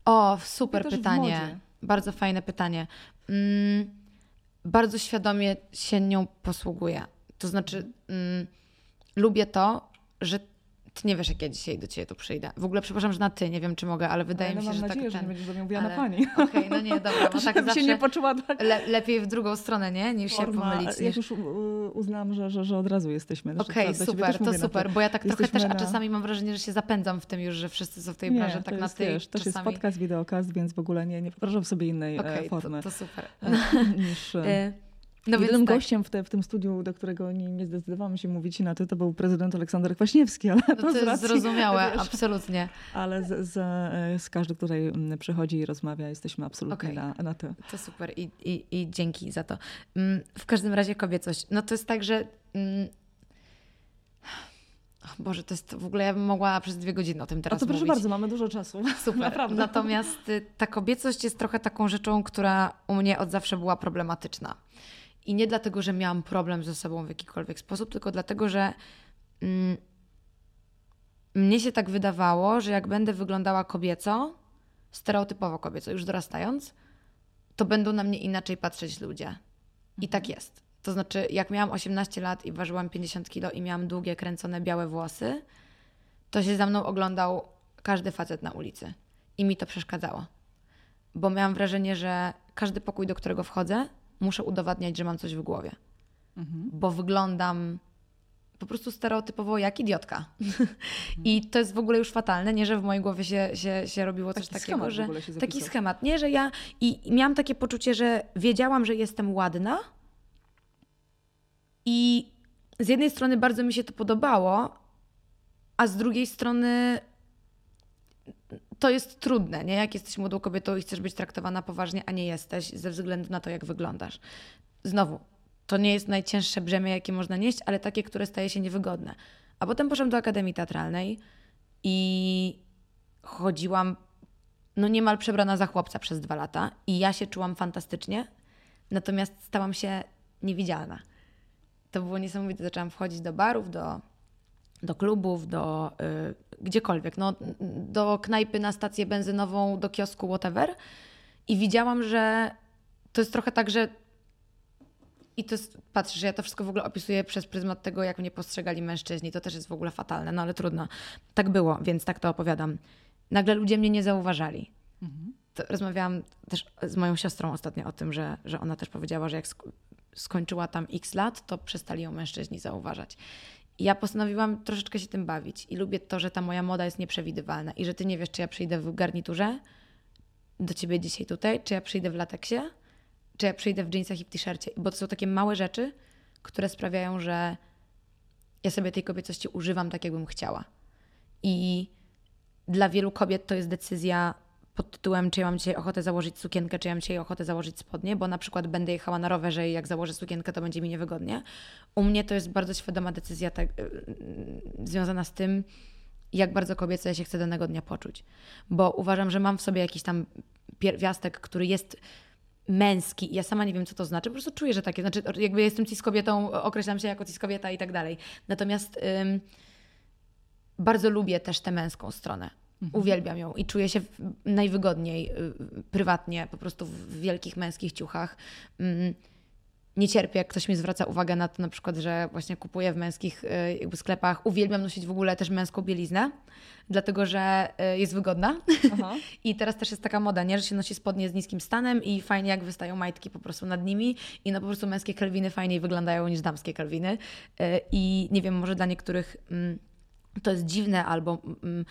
O, super pytanie. Bardzo fajne pytanie. Mm, bardzo świadomie się nią posługuję. To znaczy, mm, lubię to, że ty nie wiesz, jak ja dzisiaj do ciebie tu przyjdę. W ogóle przepraszam, że na ty, nie wiem, czy mogę, ale wydaje ale mi się, że nadzieję, tak. Że nie będziesz do mnie mówiła ale... na pani. Okej, okay, no nie, dobra, bo tak zawsze się nie poczuła tak. Le lepiej w drugą stronę, nie? Niż Forma, się pomylić. Jak już uznałam, że, że, że od razu jesteśmy. Okej, okay, super, to super, bo ja tak trochę też, a czasami mam wrażenie, że się zapędzam w tym już, że wszyscy są w tej branży, tak na ty. Wiesz, czasami... też jest podcast, wideokast, więc w ogóle nie, nie wyobrażam sobie innej okay, formy. To, to super. niż... No Jedynym tak. gościem w, te, w, tym studiu, do którego nie, nie zdecydowałam się mówić na ty, to był prezydent Aleksander Kwaśniewski. Ale no to, to jest racji, zrozumiałe, wiesz, absolutnie. Ale z, z, z każdy, który mm, przychodzi i rozmawia, jesteśmy absolutnie okay. na, na ty. To super i, i, i dzięki za to. Mm, w każdym razie kobiecość. No to jest tak, że mm, Boże, to jest w ogóle ja bym mogła przez dwie godziny o tym teraz A to proszę mówić. bardzo, mamy dużo czasu. Super. Naprawdę. Natomiast y, ta kobiecość jest trochę taką rzeczą, która u mnie od zawsze była problematyczna. I nie dlatego, że miałam problem ze sobą w jakikolwiek sposób, tylko dlatego, że mm, mnie się tak wydawało, że jak będę wyglądała kobieco, stereotypowo kobieco, już dorastając, to będą na mnie inaczej patrzeć ludzie. I tak mhm. jest. To znaczy, jak miałam 18 lat i ważyłam 50 kilo i miałam długie, kręcone białe włosy, to się za mną oglądał każdy facet na ulicy. I mi to przeszkadzało. Bo miałam wrażenie, że każdy pokój, do którego wchodzę, muszę udowadniać, że mam coś w głowie. Mhm. Bo wyglądam po prostu stereotypowo jak idiotka. Mhm. I to jest w ogóle już fatalne, nie, że w mojej głowie się, się, się robiło taki coś takiego, że taki schemat, nie, że ja i, i miałam takie poczucie, że wiedziałam, że jestem ładna i z jednej strony bardzo mi się to podobało, a z drugiej strony to jest trudne, nie? Jak jesteś młodą kobietą i chcesz być traktowana poważnie, a nie jesteś, ze względu na to, jak wyglądasz. Znowu, to nie jest najcięższe brzemię, jakie można nieść, ale takie, które staje się niewygodne. A potem poszłam do Akademii Teatralnej i chodziłam no niemal przebrana za chłopca przez dwa lata i ja się czułam fantastycznie, natomiast stałam się niewidzialna. To było niesamowite. Zaczęłam wchodzić do barów, do, do klubów, do y, gdziekolwiek, no, do knajpy na stację benzynową, do kiosku, whatever. I widziałam, że to jest trochę tak, że i to jest, patrz, że ja to wszystko w ogóle opisuję przez pryzmat tego, jak mnie postrzegali mężczyźni. To też jest w ogóle fatalne, no ale trudno. Tak było, więc tak to opowiadam. Nagle ludzie mnie nie zauważali. Mhm. rozmawiałam też z moją siostrą ostatnio o tym, że, że ona też powiedziała, że jak skończyła tam x lat, to przestali ją mężczyźni zauważać. Ja postanowiłam troszeczkę się tym bawić i lubię to, że ta moja moda jest nieprzewidywalna i że ty nie wiesz, czy ja przyjdę w garniturze do ciebie dzisiaj tutaj, czy ja przyjdę w lateksie, czy ja przyjdę w jeansach i w t-shircie, bo to są takie małe rzeczy, które sprawiają, że ja sobie tej kobiecości używam tak, jakbym chciała. I dla wielu kobiet to jest decyzja pod tytułem, czy ja mam dzisiaj ochotę założyć sukienkę, czy ja mam dzisiaj ochotę założyć spodnie, bo na przykład będę jechała na rowerze i jak założę sukienkę, to będzie mi niewygodnie. U mnie to jest bardzo świadoma decyzja tak, związana z tym, jak bardzo kobieco ja się chcę danego dnia poczuć. Bo uważam, że mam w sobie jakiś tam pierwiastek, który jest męski. Ja sama nie wiem, co to znaczy, po prostu czuję, że takie, znaczy jakby jestem cis kobietą, określam się jako cis kobieta i tak dalej. Natomiast ym, bardzo lubię też tę męską stronę. Mhm. Uwielbiam ją i czuję się najwygodniej y, prywatnie, po prostu w wielkich męskich ciuchach. Mm, nie cierpię, jak ktoś mi zwraca uwagę na to, na przykład, że właśnie kupuję w męskich y, jakby sklepach. Uwielbiam nosić w ogóle też męską bieliznę, dlatego że y, jest wygodna. I teraz też jest taka moda, nie? że się nosi spodnie z niskim stanem i fajnie jak wystają majtki po prostu nad nimi i no po prostu męskie kelwiny fajniej wyglądają niż damskie kelwiny. I nie wiem, może dla niektórych mm, to jest dziwne, albo mm,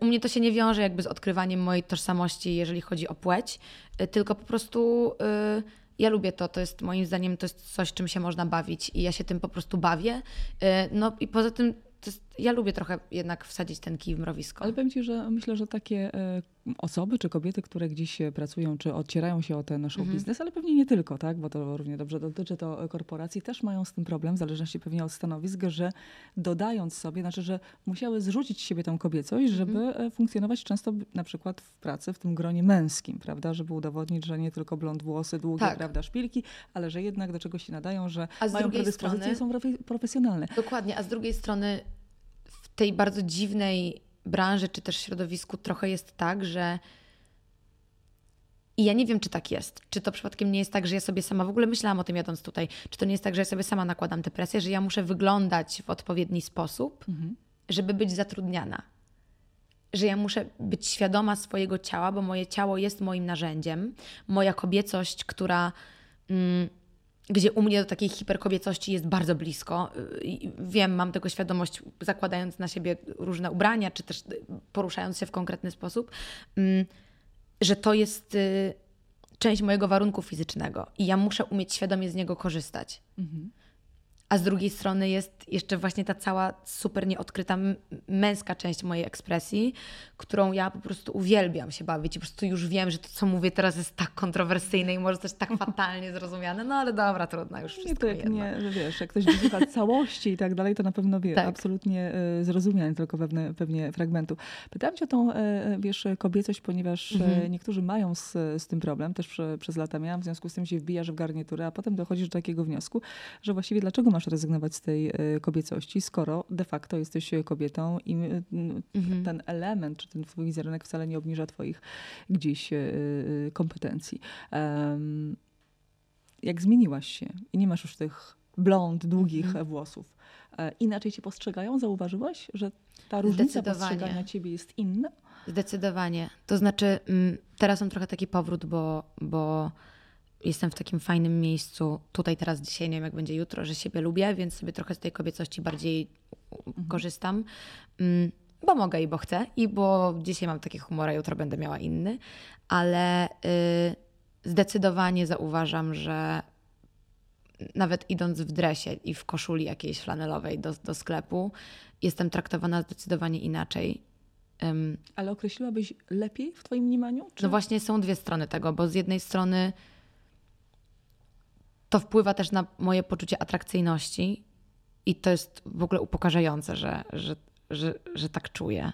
u mnie to się nie wiąże jakby z odkrywaniem mojej tożsamości, jeżeli chodzi o płeć, y, tylko po prostu y, ja lubię to, to jest moim zdaniem to jest coś, czym się można bawić i ja się tym po prostu bawię. Y, no i poza tym jest, ja lubię trochę jednak wsadzić ten kij w mrowisko. Ale powiem Ci, że myślę, że takie e, osoby czy kobiety, które gdzieś pracują, czy odcierają się o ten show mhm. biznes, ale pewnie nie tylko, tak? bo to równie dobrze dotyczy to korporacji, też mają z tym problem, w zależności pewnie od stanowisk, że dodając sobie, znaczy, że musiały zrzucić z siebie tą kobiecość, żeby mhm. funkcjonować często na przykład w pracy w tym gronie męskim, prawda? Żeby udowodnić, że nie tylko blond włosy, długie, tak. prawda, szpilki, ale że jednak do czegoś się nadają, że mają predyspozycje strony, są profesjonalne. Dokładnie, a z drugiej strony tej bardzo dziwnej branży czy też środowisku trochę jest tak, że i ja nie wiem, czy tak jest. Czy to przypadkiem nie jest tak, że ja sobie sama, w ogóle myślałam o tym jadąc tutaj, czy to nie jest tak, że ja sobie sama nakładam tę presję, że ja muszę wyglądać w odpowiedni sposób, mhm. żeby być zatrudniana. Że ja muszę być świadoma swojego ciała, bo moje ciało jest moim narzędziem. Moja kobiecość, która mm, gdzie u mnie do takiej hiperkobiecości jest bardzo blisko. Wiem, mam tego świadomość, zakładając na siebie różne ubrania, czy też poruszając się w konkretny sposób, mm, że to jest y, część mojego warunku fizycznego i ja muszę umieć świadomie z niego korzystać. Mhm. A z drugiej strony jest jeszcze właśnie ta cała super nieodkryta męska część mojej ekspresji, którą ja po prostu uwielbiam się bawić. I po prostu już wiem, że to, co mówię teraz jest tak kontrowersyjne i może zostać tak fatalnie zrozumiane, no ale dobra, trudno, już wszystko nie, to jak nie, wiesz, jak ktoś wysłucha całości i tak dalej, to na pewno wie, tak. absolutnie y, zrozumie, tylko pewne, pewnie fragmentu. Pytałam cię o tą, y, wiesz, kobiecość, ponieważ mhm. niektórzy mają z, z tym problem, też prze, przez lata miałam, w związku z tym się wbijasz w garniturę, a potem dochodzisz do takiego wniosku, że właściwie dlaczego masz rezygnować z tej e, kobiecości, skoro de facto jesteś kobietą i mhm. ten element, czy ten twój wizerunek wcale nie obniża twoich gdzieś e, e, kompetencji. Jak zmieniłaś się i nie masz już tych blond, długich mhm. włosów, inaczej cię postrzegają? Zauważyłaś, że ta różnica postrzegania ciebie jest inna? Zdecydowanie. To znaczy, mm, teraz mam trochę taki powrót, bo, bo jestem w takim fajnym miejscu tutaj, teraz, dzisiaj, nie wiem jak będzie jutro, że siebie lubię, więc sobie trochę z tej kobiecości bardziej mhm. korzystam. Mm, bo mogę i bo chcę, i bo dzisiaj mam taki humor, a jutro będę miała inny, ale y, zdecydowanie zauważam, że nawet idąc w dresie i w koszuli jakiejś flanelowej do, do sklepu, jestem traktowana zdecydowanie inaczej Ym, Ale określiłabyś lepiej w twoim mniemaniu? Czy... no właśnie są dwie strony tego, bo z jednej strony to wpływa też na moje poczucie atrakcyjności i to jest w ogóle upokarzające, że, że, że, że tak czuję,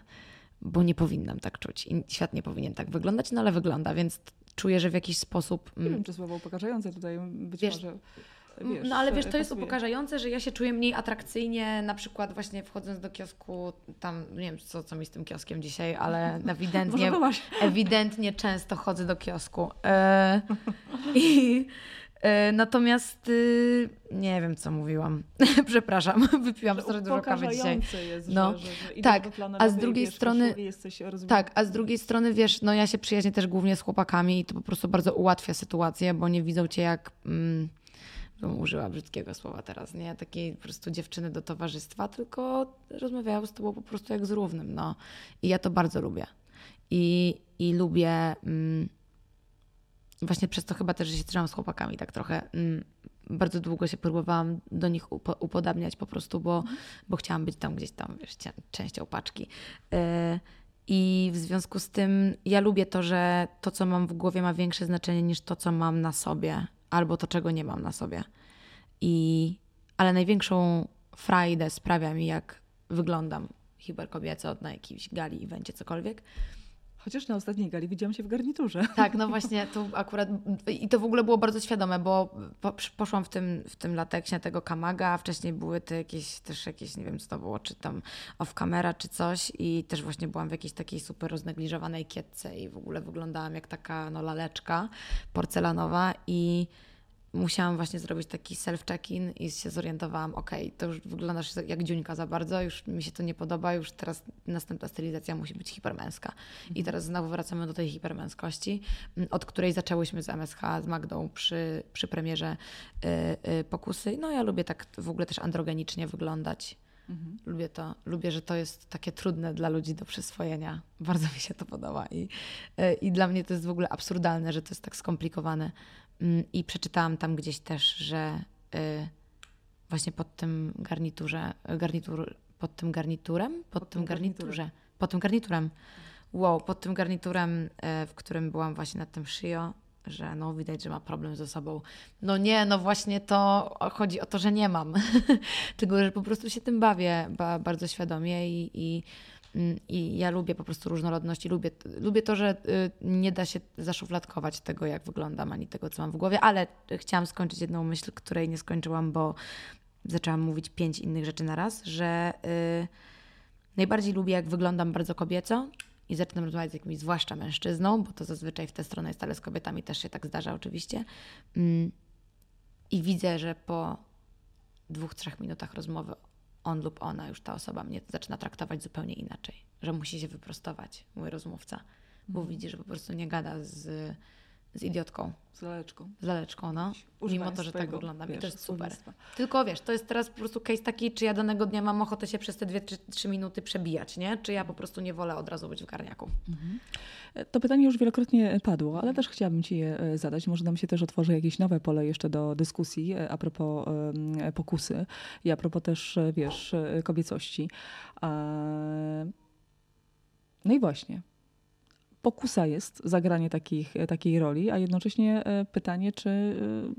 bo nie powinnam tak czuć i świat nie powinien tak wyglądać, no ale wygląda, więc czuję, że w jakiś sposób... Nie mm, wiem, czy słowo upokarzające tutaj być Wiesz, może... Wiesz, no ale wiesz, to jest pasuje. upokarzające, że ja się czuję mniej atrakcyjnie, na przykład właśnie wchodząc do kiosku, tam nie wiem co, co mi z tym kioskiem dzisiaj, ale ewidentnie, ewidentnie często chodzę do kiosku. E, I natomiast y, nie wiem co mówiłam. Przepraszam, wypiłam strasznie dużo kawy dzisiaj. jest, No, że, że, tak, a z drugiej wiesz, strony- Tak, a z drugiej strony wiesz, no ja się przyjaźnię też głównie z chłopakami i to po prostu bardzo ułatwia sytuację, bo nie widzą cię jak. Mm, bym użyła brzydkiego słowa teraz, nie? Takiej po prostu dziewczyny do towarzystwa, tylko rozmawiają z tobą po prostu jak z równym, no. I ja to bardzo lubię. I, i lubię. Mm, właśnie przez to chyba też, że się trzymam z chłopakami tak trochę. Mm, bardzo długo się próbowałam do nich upo- upodabniać po prostu, bo, bo chciałam być tam gdzieś tam, wiesz, częścią paczki. E, I w związku z tym ja lubię to, że to, co mam w głowie, ma większe znaczenie niż to, co mam na sobie, albo to, czego nie mam na sobie. I, ale największą frajdę sprawia mi, jak wyglądam hiperkobieco na jakiejś gali, evencie, cokolwiek. Chociaż na ostatniej gali widziałam się w garniturze. Tak, no właśnie, tu akurat i to w ogóle było bardzo świadome, bo po, poszłam w tym, w tym lateksie tego kamaga, a wcześniej były te jakieś, też jakieś, nie wiem co to było, czy tam off camera, czy coś i też właśnie byłam w jakiejś takiej super roznegliżowanej kietce i w ogóle wyglądałam jak taka no laleczka porcelanowa i musiałam właśnie zrobić taki self-check-in i się zorientowałam, okej, to już wyglądasz jak dziuńka za bardzo, już mi się to nie podoba, już teraz następna stylizacja musi być hipermęska. I teraz znowu wracamy do tej hipermęskości, m, od której zaczęłyśmy z MSH, z Magdą przy, przy premierze y, y, Pokusy. No ja lubię tak w ogóle też androgenicznie wyglądać. Mhm. Lubię to, lubię, że to jest takie trudne dla ludzi do przyswojenia. Bardzo mi się to podoba i, y, i dla mnie to jest w ogóle absurdalne, że to jest tak skomplikowane. Mm, I przeczytałam tam gdzieś też, że y, właśnie pod tym garniturze, garnitur, pod tym garniturem, pod, Pod tym tym garniturem. garniturze, pod tym garniturem, wow, pod tym garniturem, y, w którym byłam właśnie nad tym szyjo, że no widać, że ma problem ze sobą. No nie, no właśnie to chodzi o to, że nie mam. Tylko, że po prostu się tym bawię ba, bardzo świadomie i, i, i ja lubię po prostu różnorodność i lubię, lubię to, że y, nie da się zaszufladkować tego, jak wyglądam, ani tego, co mam w głowie, ale chciałam skończyć jedną myśl, której nie skończyłam, bo zaczęłam mówić pięć innych rzeczy na raz, że y, najbardziej lubię, jak wyglądam bardzo kobieco i zaczynam rozmawiać z jakimś zwłaszcza mężczyzną, bo to zazwyczaj w tę stronę jest, ale z kobietami też się tak zdarza oczywiście. Mm, I widzę, że po dwóch, trzech minutach rozmowy on lub ona, już ta osoba mnie zaczyna traktować zupełnie inaczej, że musi się wyprostować, mój rozmówca, bo widzi, że po prostu nie gada z, z idiotką, Z laleczką. z laleczką, no. Używając Mimo to, że tak wyglądam i to jest super. słownictwa. Tylko wiesz, to jest teraz po prostu case taki, czy ja danego dnia mam ochotę się przez te dwie, trzy, trzy minuty przebijać, nie? Czy ja po prostu nie wolę od razu być w garniaku. E, To pytanie już wielokrotnie padło, ale też chciałabym Ci je e, zadać. Może nam się też otworzy jakieś nowe pole jeszcze do dyskusji e, a propos pokusy i a propos też, wiesz, kobiecości. No i właśnie. Pokusa jest zagranie takich, e, takiej roli, a jednocześnie e, pytanie, czy e,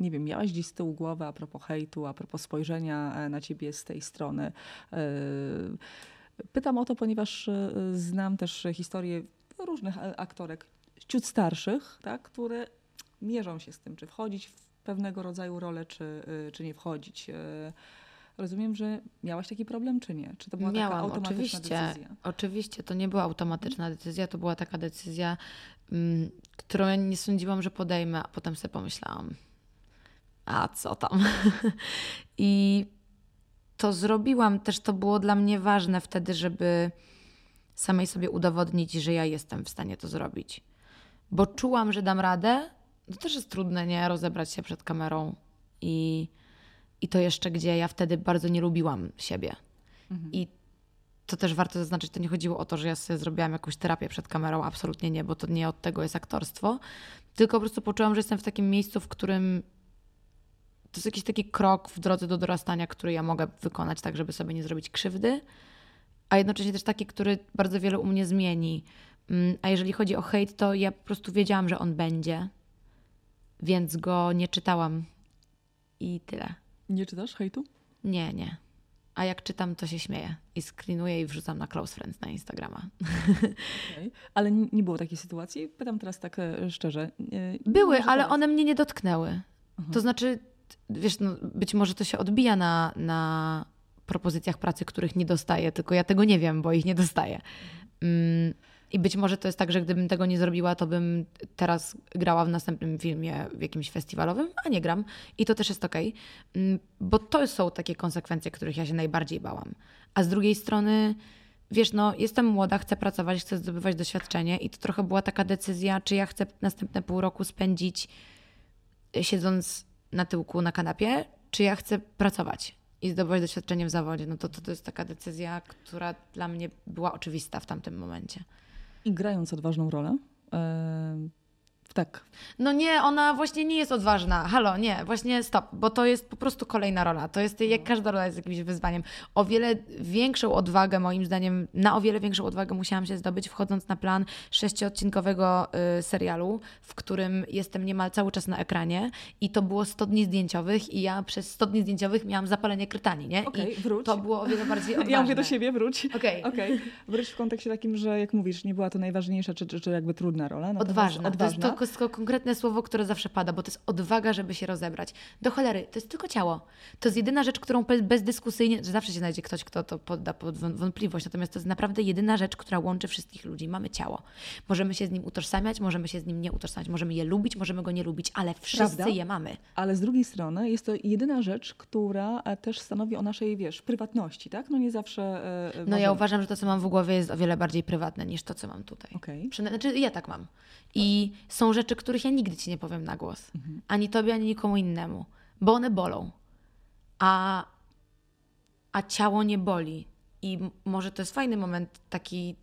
nie wiem, miałaś gdzieś z tyłu głowy a propos hejtu, a propos spojrzenia na ciebie z tej strony. Pytam o to, ponieważ znam też historię różnych aktorek, ciut starszych, tak, które mierzą się z tym, czy wchodzić w pewnego rodzaju rolę, czy, czy nie wchodzić. Rozumiem, że miałaś taki problem, czy nie? Czy to była taka Miałam, automatyczna oczywiście. decyzja? Oczywiście, to nie była automatyczna decyzja, to była taka decyzja, mm, którą nie sądziłam, że podejmę, a potem sobie pomyślałam, a co tam? I to zrobiłam, też to było dla mnie ważne wtedy, żeby samej sobie udowodnić, że ja jestem w stanie to zrobić. Bo czułam, że dam radę. To też jest trudne, nie? Rozebrać się przed kamerą i, i to jeszcze, gdzie ja wtedy bardzo nie lubiłam siebie. I to też warto zaznaczyć, to nie chodziło o to, że ja sobie zrobiłam jakąś terapię przed kamerą, absolutnie nie, bo to nie od tego jest aktorstwo, tylko po prostu poczułam, że jestem w takim miejscu, w którym to jest jakiś taki krok w drodze do dorastania, który ja mogę wykonać tak, żeby sobie nie zrobić krzywdy a jednocześnie też taki, który bardzo wiele u mnie zmieni. Mm, a jeżeli chodzi o hejt, to ja po prostu wiedziałam, że on będzie, więc go nie czytałam. I tyle. Nie czytasz hejtu? Nie, nie. A jak czytam, to się śmieję i screenuję i wrzucam na close friends na Instagrama. Okay. Ale nie było takiej sytuacji? Pytam teraz tak e, szczerze. Były, ale teraz. one mnie nie dotknęły. Mhm. To znaczy, wiesz, no, być może to się odbija na, na propozycjach pracy, których nie dostaję, tylko ja tego nie wiem, bo ich nie dostaję. Mm, I być może to jest tak, że gdybym tego nie zrobiła, to bym teraz grała w następnym filmie w jakimś festiwalowym, a nie gram. I to też jest okej, okay, bo to są takie konsekwencje, których ja się najbardziej bałam. A z drugiej strony, wiesz, no, jestem młoda, chcę pracować, chcę zdobywać doświadczenie, i to trochę była taka decyzja, czy ja chcę następne pół roku spędzić e, siedząc na tyłku na kanapie, czy ja chcę pracować i zdobywać doświadczenie w zawodzie, no to, to to jest taka decyzja, która dla mnie była oczywista w tamtym momencie. I grając odważną rolę, tak. No nie, ona właśnie nie jest odważna. Halo, nie, właśnie stop, bo to jest po prostu kolejna rola. To jest, jak każda rola jest jakimś wyzwaniem. O wiele większą odwagę, moim zdaniem, na o wiele większą odwagę musiałam się zdobyć, wchodząc na plan sześciodcinkowego y, serialu, w którym jestem niemal cały czas na ekranie i to było 100 dni zdjęciowych i ja przez 100 dni zdjęciowych miałam zapalenie krytani, nie? Okej, okay, wróć. To było o wiele bardziej odważne. Ja mówię do siebie, wróć. Okej. Okay. okay. Wróć w kontekście takim, że jak mówisz, nie była to najważniejsza, czy, czy, czy jakby trudna rola. Odważna. odważna. To jest to konkretne słowo, które zawsze pada, bo to jest odwaga, żeby się rozebrać. Do cholery, to jest tylko ciało. To jest jedyna rzecz, którą bezdyskusyjnie, że zawsze się znajdzie ktoś, kto to podda pod wątpliwość, natomiast to jest naprawdę jedyna rzecz, która łączy wszystkich ludzi. Mamy ciało. Możemy się z nim utożsamiać, możemy się z nim nie utożsamiać, możemy je lubić, możemy go nie lubić, ale wszyscy Prawda? je mamy. Ale z drugiej strony jest to jedyna rzecz, która e, też stanowi o naszej, wiesz, prywatności, tak? No nie zawsze... Yy, no ja uważam, że to, co mam w głowie jest o wiele bardziej prywatne niż to, co mam tutaj. Okay. Znaczy ja tak mam. I są rzeczy, których ja nigdy ci nie powiem na głos. Mhm. Ani tobie, ani nikomu innemu. Bo one bolą. A, a ciało nie boli. I może to jest fajny moment taki,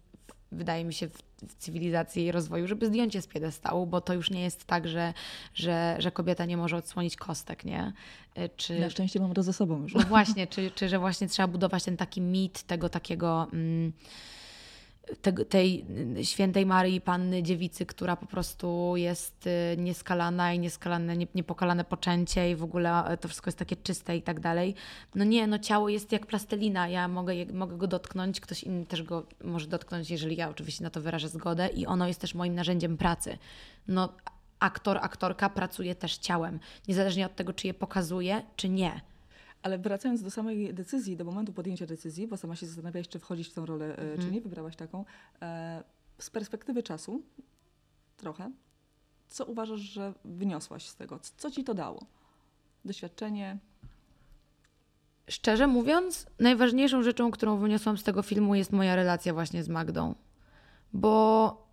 wydaje mi się, w, w cywilizacji i rozwoju, żeby zdjąć je z piedestału, bo to już nie jest tak, że, że, że kobieta nie może odsłonić kostek, nie? Y, czy, Na szczęście mamy to ze sobą już. No właśnie, czy, czy że właśnie trzeba budować ten taki mit tego takiego... Mm, te, tej świętej Marii, Panny Dziewicy, która po prostu jest y, nieskalana i nieskalane, nie, niepokalane poczęcie i w ogóle e, to wszystko jest takie czyste i tak dalej. No nie, no ciało jest jak plastelina, ja mogę, mogę go dotknąć, ktoś inny też go może dotknąć, jeżeli ja oczywiście na to wyrażę zgodę i ono jest też moim narzędziem pracy. No aktor, aktorka pracuje też ciałem, niezależnie od tego, czy je pokazuje, czy nie ale wracając do samej decyzji, do momentu podjęcia decyzji, bo sama się zastanawiałaś, czy wchodzić w tę rolę, czy mhm. nie, wybrałaś taką. E, z perspektywy czasu, trochę, co uważasz, że wyniosłaś z tego? Co ci to dało? Doświadczenie? Szczerze mówiąc, najważniejszą rzeczą, którą wyniosłam z tego filmu, jest moja relacja właśnie z Magdą. Bo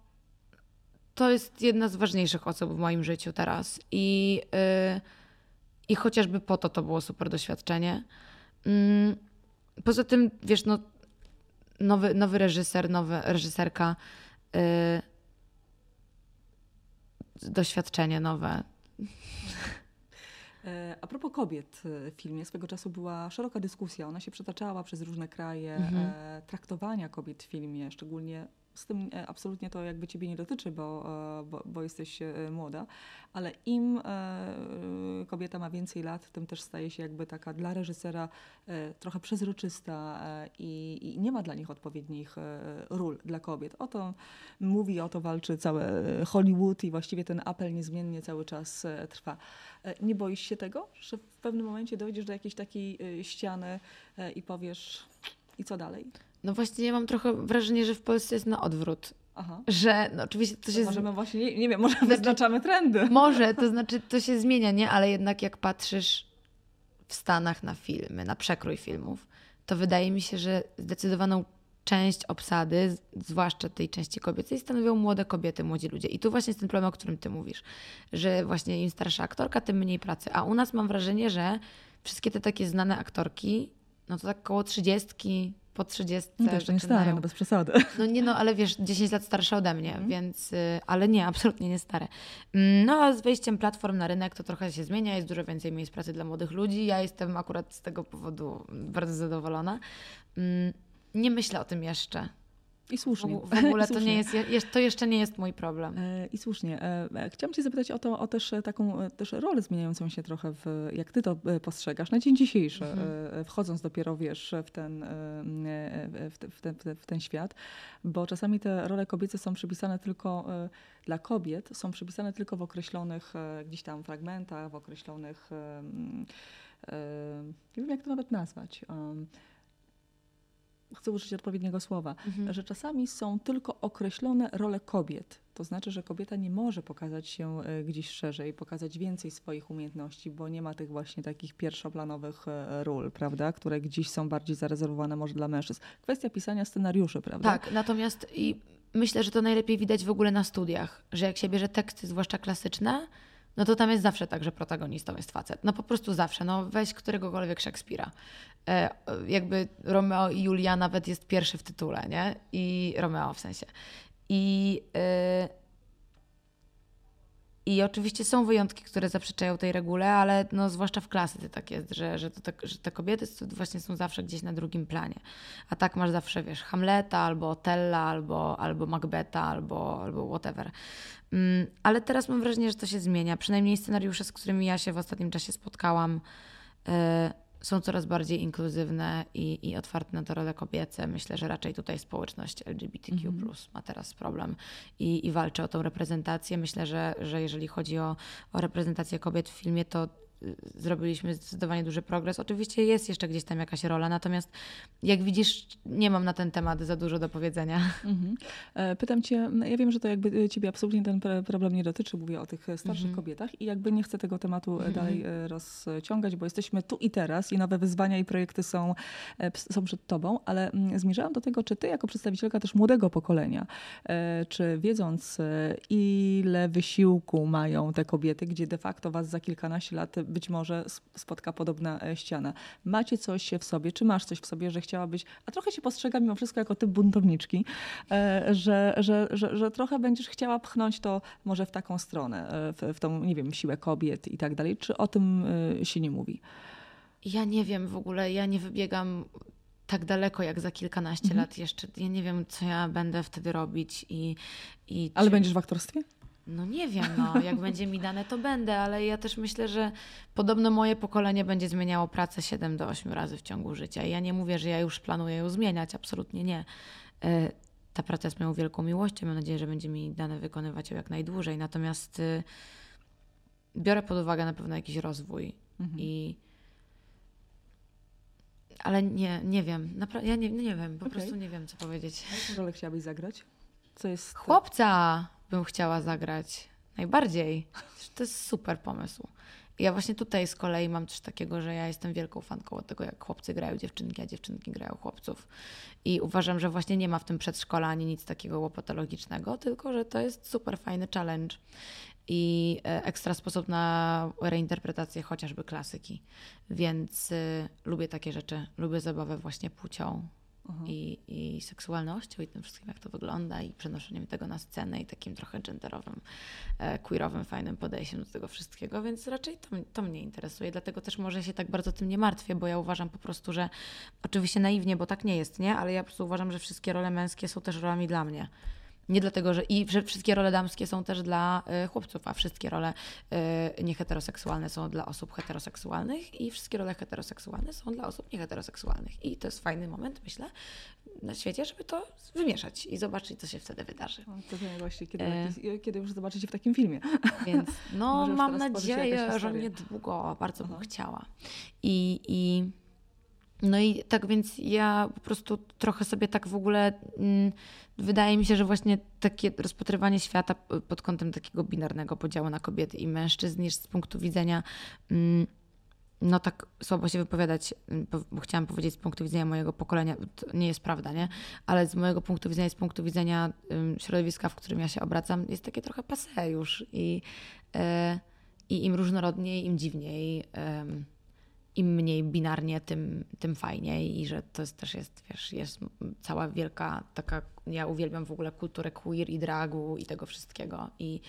to jest jedna z ważniejszych osób w moim życiu teraz. I. Yy, i chociażby po to to było super doświadczenie. Mm, poza tym, wiesz, no, nowy, nowy reżyser, nowa reżyserka, yy, doświadczenie nowe. E, a propos kobiet w filmie, swego czasu była szeroka dyskusja. Ona się przetaczała przez różne kraje. Mhm. E, traktowania kobiet w filmie, szczególnie z tym e, absolutnie to jakby ciebie nie dotyczy, bo, e, bo, bo, jesteś e, młoda, ale im kobieta ma więcej lat, tym też staje się jakby taka dla reżysera trochę przezroczysta i, i nie ma dla nich odpowiednich ról dla kobiet. O to mówi, o to walczy całe Hollywood i właściwie ten apel niezmiennie cały czas trwa. Nie boisz się tego, że w pewnym momencie dojdziesz do jakiejś takiej ściany i powiesz i co dalej? No właśnie ja mam trochę wrażenie, że w Polsce jest na odwrót. Aha. Że no oczywiście to, to się. Możemy właśnie, nie, nie wiem, może znaczy, wyznaczamy trendy. Może, to znaczy to się zmienia, nie? Ale jednak jak patrzysz w Stanach na filmy, na przekrój filmów, to wydaje mi się, że zdecydowaną część obsady, zwłaszcza tej części kobiecej, stanowią młode kobiety, młodzi ludzie. I tu właśnie jest ten problem, o którym ty mówisz, że właśnie im starsza aktorka, tym mniej pracy. A u nas mam wrażenie, że wszystkie te takie znane aktorki, no to tak koło trzydziestki, po 30. No to jeszcze nie stare, no bez przesady. No nie no, ale wiesz, 10 lat starsze ode mnie, mm. więc, y, ale nie, absolutnie nie stare. Mm, no a z wejściem platform na rynek to trochę się zmienia, jest dużo więcej miejsc pracy dla młodych ludzi. Ja jestem akurat z tego powodu bardzo zadowolona. Mm, Nie myślę o tym jeszcze. I słusznie. W, w ogóle to, nie jest, to jeszcze nie jest mój problem. E, I słusznie. E, chciałam cię zapytać o to, o też taką też rolę zmieniającą się trochę, w, jak ty to postrzegasz na dzień dzisiejszy, mhm. wchodząc dopiero, wiesz, w ten, w, ten, w ten świat, bo czasami te role kobiece są przypisane tylko dla kobiet, są przypisane tylko w określonych gdzieś tam fragmentach, w określonych nie wiem jak to nawet nazwać chcę użyć odpowiedniego słowa, mhm. że czasami są tylko określone role kobiet. To znaczy, że kobieta nie może pokazać się e, gdzieś szerzej, pokazać więcej swoich umiejętności, bo nie ma tych właśnie takich pierwszoplanowych e, ról, prawda, które gdzieś są bardziej zarezerwowane może dla mężczyzn. Kwestia pisania scenariuszy, prawda? Tak, natomiast i myślę, że to najlepiej widać w ogóle na studiach, że jak się bierze teksty, zwłaszcza klasyczne, no to tam jest zawsze tak, że protagonistą jest facet. No po prostu zawsze. No weź któregokolwiek Szekspira. E, jakby Romeo i Julia nawet jest pierwszy w tytule, nie? I Romeo w sensie. I, e, I oczywiście są wyjątki, które zaprzeczają tej regule, ale no, zwłaszcza w klasyce tak jest, że, że, to, tak, że te kobiety właśnie są zawsze gdzieś na drugim planie. A tak masz zawsze, wiesz, Hamleta, albo Otella, albo, albo Macbeta, albo, albo whatever. Mm, ale teraz mam wrażenie, że to się zmienia. Przynajmniej scenariusze, z którymi ja się w ostatnim czasie spotkałam, e, są coraz bardziej inkluzywne i, i otwarte na te role kobiece. Myślę, że raczej tutaj społeczność LGBTQ mm -hmm. ma teraz problem i, i walczy o tą reprezentację. Myślę, że, że jeżeli chodzi o, o reprezentację kobiet w filmie, to zrobiliśmy zdecydowanie duży progres. Oczywiście jest jeszcze gdzieś tam jakaś rola, natomiast jak widzisz, nie mam na ten temat za dużo do powiedzenia. Mhm. E, pytam cię, no ja wiem, że to jakby ciebie absolutnie ten problem nie dotyczy, mówię o tych starszych mhm. kobietach i jakby nie chcę tego tematu mhm. dalej e, rozciągać, bo jesteśmy tu i teraz i nowe wyzwania i projekty są, e, są przed tobą, ale mm, zmierzałam do tego, czy ty jako przedstawicielka też młodego pokolenia, czy wiedząc ile wysiłku mają te kobiety, gdzie de facto was za kilkanaście lat być może spotka podobna e, ściana. Macie coś w sobie, czy masz coś w sobie, że chciałabyś, a trochę się postrzega mimo wszystko jako typ buntowniczki, e, że, że, że, że trochę będziesz chciała pchnąć to może w taką stronę, e, w, w tą, nie wiem, siłę kobiet i tak dalej. Czy o tym się nie mówi? Ja nie wiem w ogóle, ja nie wybiegam tak daleko jak za kilkanaście mhm. lat jeszcze. Ja nie wiem, co ja będę wtedy robić i. i Ale czy... będziesz w aktorstwie? No nie wiem, no, jak będzie mi dane, to będę, ale ja też myślę, że podobno moje pokolenie będzie zmieniało pracę 7 do 8 razy w ciągu życia. I ja nie mówię, że ja już planuję ją zmieniać, absolutnie nie. E, ta praca jest moją wielką miłością. Mam nadzieję, że będzie mi dane wykonywać ją jak najdłużej. Natomiast y, biorę pod uwagę na pewno jakiś rozwój mhm. i ale nie, nie wiem. Napra- ja nie, nie wiem, po okay. prostu nie wiem, co powiedzieć. A jaką rolę chciałabyś zagrać? Co jest... Chłopca! Bym chciała zagrać najbardziej. To jest super pomysł. Ja właśnie tutaj z kolei mam coś takiego, że ja jestem wielką fanką tego, jak chłopcy grają dziewczynki, a dziewczynki grają chłopców. I uważam, że właśnie nie ma w tym przedszkola ani nic takiego łopatologicznego, tylko że to jest super fajny challenge i e, ekstra sposób na reinterpretację chociażby klasyki. Więc y, lubię takie rzeczy. Lubię zabawę właśnie płcią i, i seksualnością i tym wszystkim, jak to wygląda i przenoszeniem tego na scenę i takim trochę genderowym, e, queerowym, fajnym podejściem do tego wszystkiego, więc raczej to, to mnie interesuje, dlatego też może się tak bardzo tym nie martwię, bo ja uważam po prostu, że oczywiście naiwnie, bo tak nie jest, nie? Ale ja po prostu uważam, że wszystkie role męskie są też rolami dla mnie. Nie dlatego, że i wszystkie role damskie są też dla y, chłopców, a wszystkie role y, nieheteroseksualne są dla osób heteroseksualnych i wszystkie role heteroseksualne są dla osób nieheteroseksualnych. I to jest fajny moment, myślę, na świecie, żeby to wymieszać i zobaczyć, co się wtedy wydarzy. O, to właśnie, kiedy, e... kiedy już zobaczycie w takim filmie. Więc no, mam nadzieję, że niedługo bardzo Aha. bym chciała. I, i no i tak więc ja po prostu trochę sobie tak w ogóle mm, wydaje mi się, że właśnie takie rozpatrywanie świata pod kątem takiego binarnego podziału na kobiety i mężczyzn niż z punktu widzenia mm, no tak słabo się wypowiadać, mm, bo chciałam powiedzieć z punktu widzenia mojego pokolenia, to nie jest prawda, nie? Ale z mojego punktu widzenia, z punktu widzenia środowiska, w którym ja się obracam, jest takie trochę passe już i, e, i im różnorodniej, im dziwniej im mniej binarnie, tym, tym fajniej i że to jest, też jest, wiesz, jest cała wielka taka, ja uwielbiam w ogóle kulturę queer i dragu i tego wszystkiego i,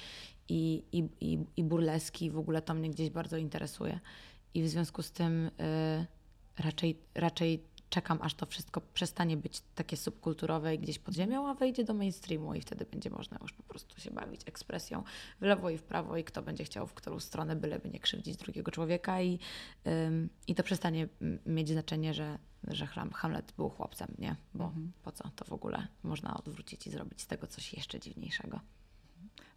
i, i, i, i burleski, w ogóle to mnie gdzieś bardzo interesuje. I w związku z tym y, raczej, raczej czekam, aż to wszystko przestanie być takie subkulturowe i gdzieś pod ziemią, a wejdzie do mainstreamu i wtedy będzie można już po prostu się bawić ekspresją w lewo i w prawo i kto będzie chciał w którą stronę, byleby nie krzywdzić drugiego człowieka i, ym, i to przestanie mieć znaczenie, że, że Hamlet był chłopcem, nie? Bo mhm. po co to w ogóle można odwrócić i zrobić z tego coś jeszcze dziwniejszego.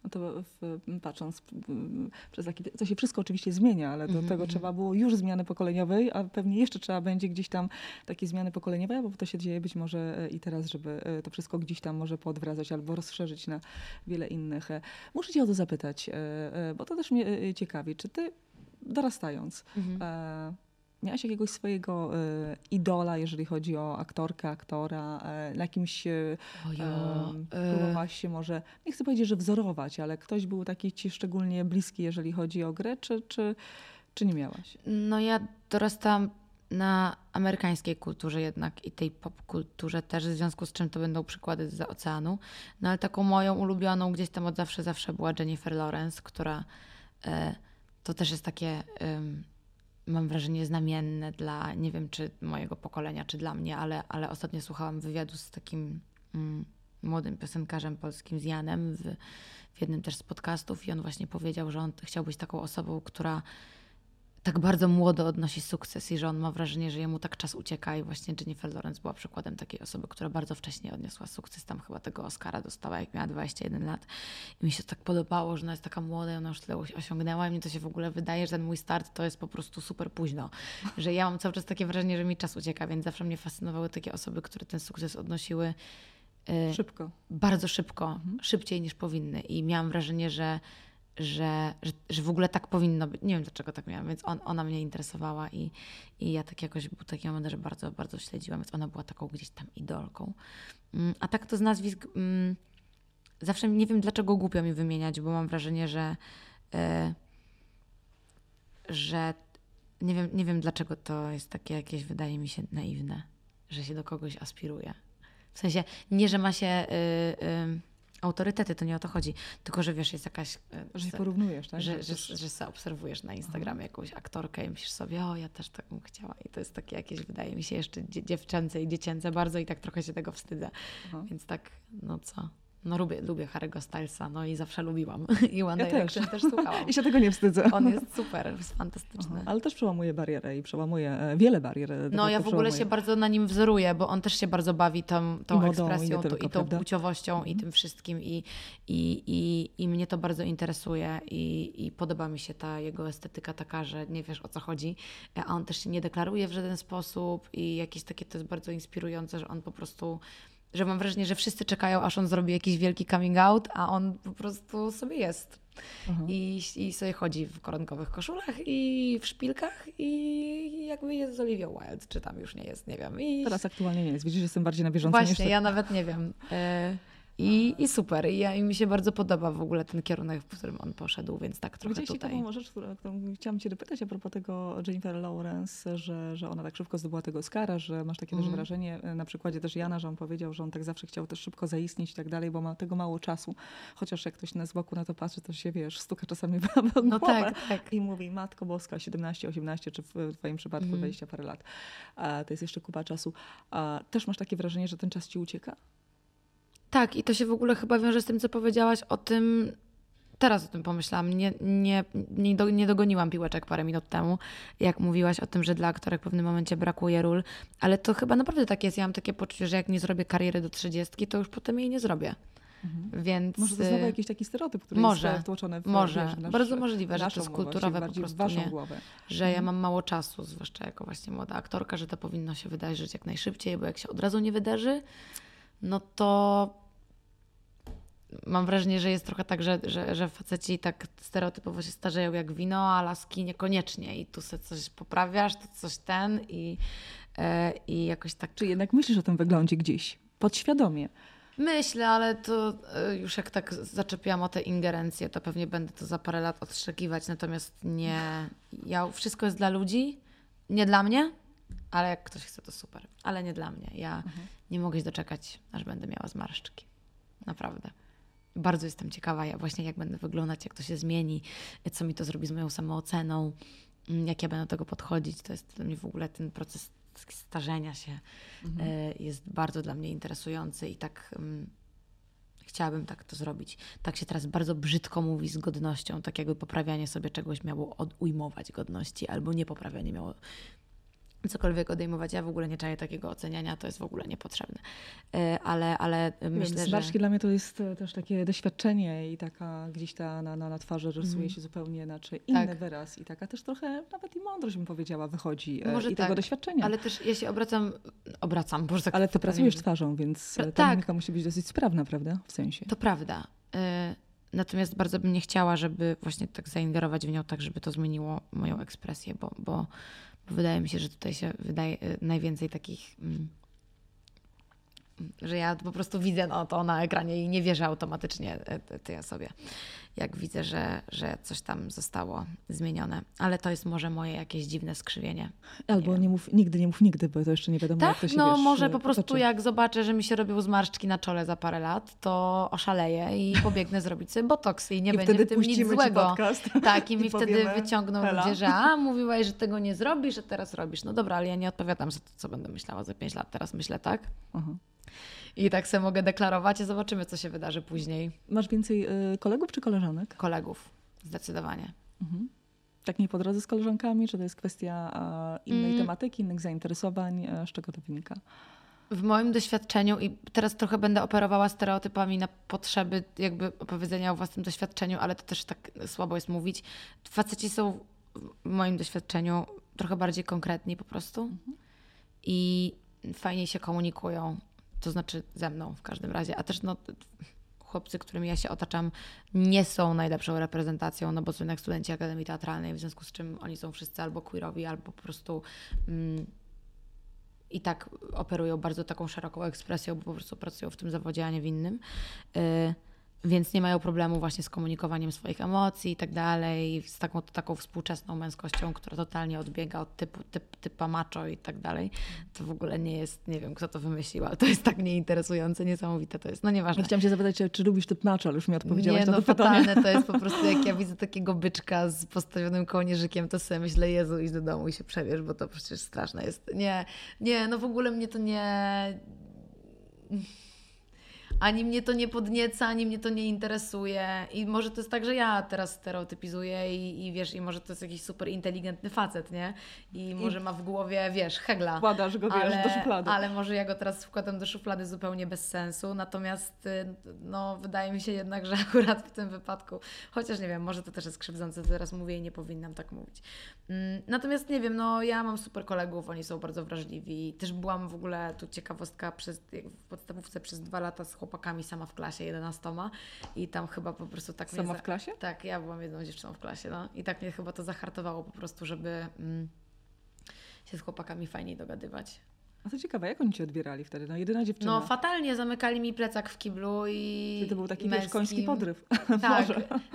No to w, patrząc przez taki, to się wszystko oczywiście zmienia, ale do mm -hmm. tego mhm. trzeba było już zmiany pokoleniowej, a pewnie jeszcze trzeba będzie gdzieś tam takie zmiany pokoleniowe, bo to się dzieje być może e, i teraz, żeby e, to wszystko gdzieś tam może podwracać albo rozszerzyć na wiele innych. E, muszę cię o to zapytać, bo to też mnie ciekawi. Czy ty dorastając, -hmm Miałaś jakiegoś swojego y, idola, jeżeli chodzi o aktorkę, aktora, y, na jakimś y, próbowałaś się może, nie chcę powiedzieć, że wzorować, ale ktoś był taki ci szczególnie bliski, jeżeli chodzi o grę, czy, czy, czy nie miałaś? No ja dorastałam na amerykańskiej kulturze jednak i tej popkulturze też, w związku z czym to będą przykłady z oceanu. No ale taką moją ulubioną gdzieś tam od zawsze, zawsze była Jennifer Lawrence, która to też jest takie mam wrażenie, znamienne dla, nie wiem czy mojego pokolenia, czy dla mnie, ale, ale ostatnio słuchałam wywiadu z takim mm, młodym piosenkarzem polskim, z Janem, w, w jednym też z podcastów i on właśnie powiedział, że on chciał być taką osobą, która tak bardzo młodo odnosi sukces i że on ma wrażenie, że jemu tak czas ucieka i właśnie Jennifer Lawrence była przykładem takiej osoby, która bardzo wcześnie odniosła sukces. Tam chyba tego Oscara dostała, jak miała 21 lat. I mi się tak podobało, że ona jest taka młoda i ona już tyle osiągnęła i mi to się w ogóle wydaje, że ten mój start to jest po prostu super późno. Że ja mam cały czas takie wrażenie, że mi czas ucieka, więc zawsze mnie fascynowały takie osoby, które ten sukces odnosiły y, Szybko. Bardzo szybko, mhm. szybciej niż powinny. I miałam wrażenie, że że, że, że, w ogóle tak powinno być. Nie wiem dlaczego tak miałam, więc on, ona mnie interesowała i, i ja tak jakoś był taki moment, że bardzo, bardzo śledziłam, więc ona była taką gdzieś tam idolką. Mm, a tak to z nazwisk mm, zawsze nie wiem dlaczego głupio mi wymieniać, bo mam wrażenie, że e, że nie wiem, nie wiem dlaczego to jest takie jakieś, wydaje mi się, naiwne, że się do kogoś aspiruje. W sensie, nie, że ma się... Y, y, autorytety, to nie o to chodzi. Tylko, że wiesz, jest jakaś... E, że się porównujesz, tak? Że, że, że, że sobie obserwujesz na Instagramie jakąś aktorkę i myślisz sobie, o, ja też tak bym chciała. I to jest takie jakieś, wydaje mi się, jeszcze dziewczęce i dziecięce bardzo i tak trochę się tego wstydzę. Aha. Więc tak, no co... No lubię, lubię Harry'ego Stylesa, no i zawsze lubiłam. I One ja Direction też. też słuchałam. I się tego nie wstydzę. On jest super, jest fantastyczny. Aha, ale też przełamuje barierę i przełamuje e, wiele barier. E, no ja w ogóle się bardzo na nim wzoruję, bo on też się bardzo bawi tą, tą modą, ekspresją i, tylko, i tą prawda? płciowością mhm. i tym wszystkim i, i, i, i mnie to bardzo interesuje i, i podoba mi się ta jego estetyka taka, że nie wiesz o co chodzi, e, a on też się nie deklaruje w żaden sposób i jakieś takie to jest bardzo inspirujące, że on po prostu że mam wrażenie, że wszyscy czekają, aż on zrobi jakiś wielki coming out, a on po prostu sobie jest. Mhm. I, I sobie chodzi w koronkowych koszulach i w szpilkach i jakby jest z Olivia Wilde, czy tam już nie jest, nie wiem. I... Teraz aktualnie nie jest. Widzisz, że jestem bardziej na bieżąco Właśnie, niż ja nawet nie wiem. Y i, I super. I, ja, I mi się bardzo podoba w ogóle ten kierunek, w którym on poszedł, więc tak trochę Gdzieś tutaj. ciekawą rzecz, którą, którą chciałam cię dopytać a propos tego Jennifer Lawrence, że, że ona tak szybko zdobyła tego Oscara, że masz takie mm. też mhm. wrażenie, e, na przykładzie też Jana, że on powiedział, że on tak zawsze chciał też szybko zaistnieć i tak dalej, bo ma tego mało czasu. Chociaż jak ktoś na z boku na to patrzy, to się, wiesz, stuka czasami w głowę. No tak, tak. I mówi, Matko Boska, 17, 18, czy w twoim przypadku mm. 20 parę lat. A, to jest jeszcze kupa czasu. A, też masz takie wrażenie, że ten czas ci ucieka? Tak, i to się w ogóle chyba wiąże z tym, co powiedziałaś o tym. Teraz o tym pomyślałam. Nie, nie, nie, do, nie dogoniłam piłeczek parę minut temu, jak mówiłaś o tym, że dla aktorek w pewnym momencie brakuje ról, ale to chyba naprawdę tak jest. Ja mam takie poczucie, że jak nie zrobię kariery do trzydziestki, to już potem jej nie zrobię. Mhm. Więc, może to znowu jakiś taki stereotyp, który może, jest wtłoczony w Może, wiesz, nasz, bardzo możliwe, że to jest kulturowe po prostu, waszą nie, głowę. że ja mhm. mam mało czasu, zwłaszcza jako właśnie młoda aktorka, że to powinno się wydarzyć jak najszybciej, bo jak się od razu nie wydarzy, no to mam wrażenie, że jest trochę tak, że, że, że faceci tak stereotypowo się starzeją jak wino, a laski niekoniecznie. I tu sobie coś poprawiasz, to coś ten i, yy, i jakoś tak. Czy jednak myślisz o tym wyglądzie gdzieś, podświadomie? Myślę, ale to yy, już jak tak zaczepiłam o te ingerencje, to pewnie będę to za parę lat odszczekiwać. Natomiast nie. Ja, wszystko jest dla ludzi, nie dla mnie, ale jak ktoś chce, to super. Ale nie dla mnie. Ja mhm. Nie mogę się doczekać, aż będę miała zmarszczki. Naprawdę bardzo jestem ciekawa, ja właśnie jak będę wyglądać, jak to się zmieni, co mi to zrobi z moją samooceną, mm, jak ja będę do tego podchodzić. To jest dla mnie w ogóle ten proces starzenia się mhm. jest bardzo dla mnie interesujący i tak um, chciałabym tak to zrobić. Tak się teraz bardzo brzydko mówi z godnością, tak jakby poprawianie sobie czegoś miało ujmować godności, albo nie poprawianie miało cokolwiek odejmować. Ja w ogóle nie czaję takiego oceniania, to jest w ogóle niepotrzebne. E, ale, ale myślę, że... Zmarszki dla mnie to jest e, też takie doświadczenie i taka gdzieś ta na, na, na twarzy rysuje mm. się zupełnie inaczej inny tak. wyraz i taka też trochę nawet i mądrość bym powiedziała wychodzi e, Może i tak, tego doświadczenia. Ale też ja się obracam, obracam, bo tak Ale ty pracujesz twarzą, więc ta tak. mimika musi być dosyć sprawna, prawda? W sensie. To prawda. Natomiast bardzo bym nie chciała, żeby właśnie tak zaingerować w nią tak, żeby to zmieniło moją ekspresję, bo, bo wydaje mi się, że tutaj się wydaje y, najwięcej takich. Że ja po prostu widzę no, to na ekranie i nie wierzę automatycznie y, tej osobie jak widzę, że, że coś tam zostało zmienione. Ale to jest może moje jakieś dziwne skrzywienie. Albo nie, nie mów, nigdy nie mów nigdy, bo to jeszcze nie wiadomo, tak? jak to się no wiesz, może po prostu potoczy. jak zobaczę, że mi się robią zmarszczki na czole za parę lat, to oszaleję i pobiegnę zrobić sobie botoks i nie I będzie w tym nic złego. Tak, i, i mi wtedy wyciągną Hela. ludzie, że a, mówiłaś, że tego nie zrobisz, a teraz robisz. No dobra, ale ja nie odpowiadam za to, co będę myślała za pięć lat. Teraz myślę tak. Uh-huh. I tak sobie mogę deklarować i zobaczymy, co się wydarzy później. Masz więcej y, kolegów czy koleżanek? Kolegów, zdecydowanie. Mhm. Tak nie po drodze z koleżankami? Czy to jest kwestia innej mm. tematyki, innych zainteresowań? E, z czego to wynika? W moim doświadczeniu, i teraz trochę będę operowała stereotypami na potrzeby jakby opowiedzenia o własnym doświadczeniu, ale to też tak słabo jest mówić. Faceci są w moim doświadczeniu trochę bardziej konkretni po prostu mhm. i fajniej się komunikują to znaczy ze mną w każdym razie, a też no, chłopcy, którymi ja się otaczam, nie są najlepszą reprezentacją, no bo są jednak studenci Akademii Teatralnej, w związku z czym oni są wszyscy albo queerowi, albo po prostu mm, i tak operują bardzo taką szeroką ekspresją, bo po prostu pracują w tym zawodzie, a nie w innym. Y więc nie mają problemu właśnie z komunikowaniem swoich emocji i tak dalej, z taką, taką współczesną męskością, która totalnie odbiega od typu typ, typa macho i tak dalej. To w ogóle nie jest, nie wiem kto to wymyślił, ale to jest tak nieinteresujące, niesamowite to jest. No nieważne. Chciałam się zapytać, czy lubisz typ macho, ale już mi odpowiedziałaś nie, na no, to fatalne pytanie. to jest po prostu, jak ja widzę takiego byczka z postawionym kołnierzykiem, to sobie myślę, Jezu, idź do domu i się przebierz, bo to przecież straszne jest. Nie, nie, no w ogóle mnie to nie ani mnie to nie podnieca, ani mnie to nie interesuje. I może to jest tak, że ja teraz stereotypizuję i, i wiesz, i może to jest jakiś super inteligentny facet, nie? I może I ma w głowie, wiesz, hegla. Wkładasz go, wiesz, ale, do szuflady. Ale może ja go teraz wkładam do szuflady zupełnie bez sensu. Natomiast y, no, wydaje mi się jednak, że akurat w tym wypadku, chociaż nie wiem, może to też jest krzywdzące, teraz mówię i nie powinnam tak mówić. Mm, natomiast nie wiem, no ja mam super kolegów, oni są bardzo wrażliwi. Też byłam w ogóle, tu ciekawostka, przez, w podstawówce przez dwa lata z chłopakami sama w klasie, 11 i tam chyba po prostu tak Sama w klasie? Tak, ja byłam jedną dziewczyną w klasie, no i tak mnie chyba to zahartowało po prostu, żeby mm, się z chłopakami fajniej dogadywać. A co ciekawe, jak oni cię odbierali wtedy? No jedyna dziewczyna. No fatalnie, zamykali mi plecak w kiblu i Czyli to był taki wiesz, koński podryw. Tak,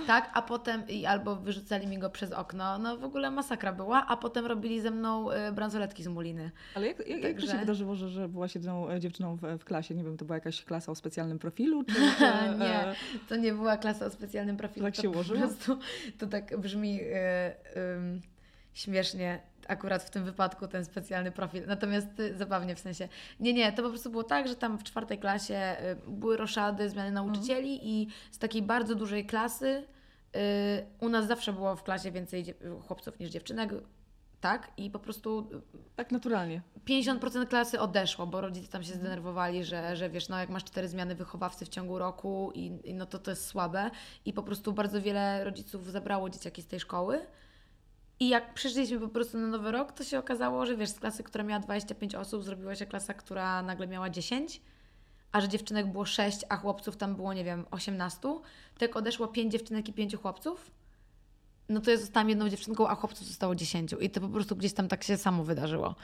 tak, a potem i albo wyrzucali mi go przez okno. No w ogóle masakra była, a potem robili ze mną y, bransoletki z muliny. Ale jak, jak, Także... jak to się wydarzyło, że, że byłaś jedyną e, dziewczyną w, w, klasie? Nie wiem, to była jakaś klasa o specjalnym profilu? Czy, e, nie, to nie była klasa o specjalnym profilu. Tak się ułożyło? Po prostu, to tak brzmi y, y, śmiesznie akurat w tym wypadku ten specjalny profil. Natomiast y, zabawnie w sensie. Nie, nie, to po prostu było tak, że tam w czwartej klasie y, były roszady, zmiany nauczycieli mhm. i z takiej bardzo dużej klasy y, u nas zawsze było w klasie więcej chłopców niż dziewczynek. Tak, i po prostu. Tak naturalnie. 50% klasy odeszło, bo rodzice tam się mhm. zdenerwowali, że, że wiesz, no jak masz cztery zmiany wychowawcy w ciągu roku, i, i no to to jest słabe. I po prostu bardzo wiele rodziców zabrało dzieciaki z tej szkoły. I jak przyszliśmy po prostu na nowy rok, to się okazało, że wiesz, z klasy, która miała 25 osób, zrobiła się klasa, która nagle miała 10, a że dziewczynek było 6, a chłopców tam było, nie wiem, 18. Tak odeszło 5 dziewczynek i 5 chłopców. No to ja zostałam jedną dziewczynką, a chłopców zostało 10. I to po prostu gdzieś tam tak się samo wydarzyło.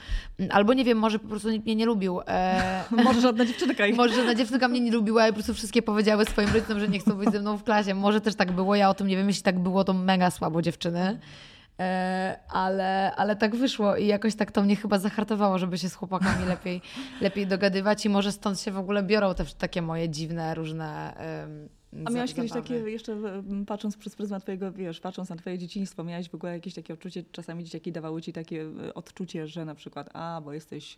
Albo nie wiem, może po prostu nikt mnie nie lubił. E... może żadna dziewczynka ich. Może żadna dziewczynka mnie nie lubiła i po prostu wszystkie powiedziały swoim rodzicom, że nie chcą być ze mną w klasie. Może też tak było, ja o tym nie wiem, jeśli tak było, to mega słabo dziewczyny. E, ale, ale tak wyszło i jakoś tak to mnie chyba zahartowało, żeby się z chłopakami lepiej, lepiej dogadywać i może stąd się w ogóle biorą te takie moje dziwne, różne A miałaś kiedyś takie, jeszcze patrząc przez pryzmat twojego, wiesz, patrząc na twoje dzieciństwo, miałaś w ogóle jakieś takie odczucie, czasami dzieciaki dawały ci takie e, odczucie, że na przykład, a, bo jesteś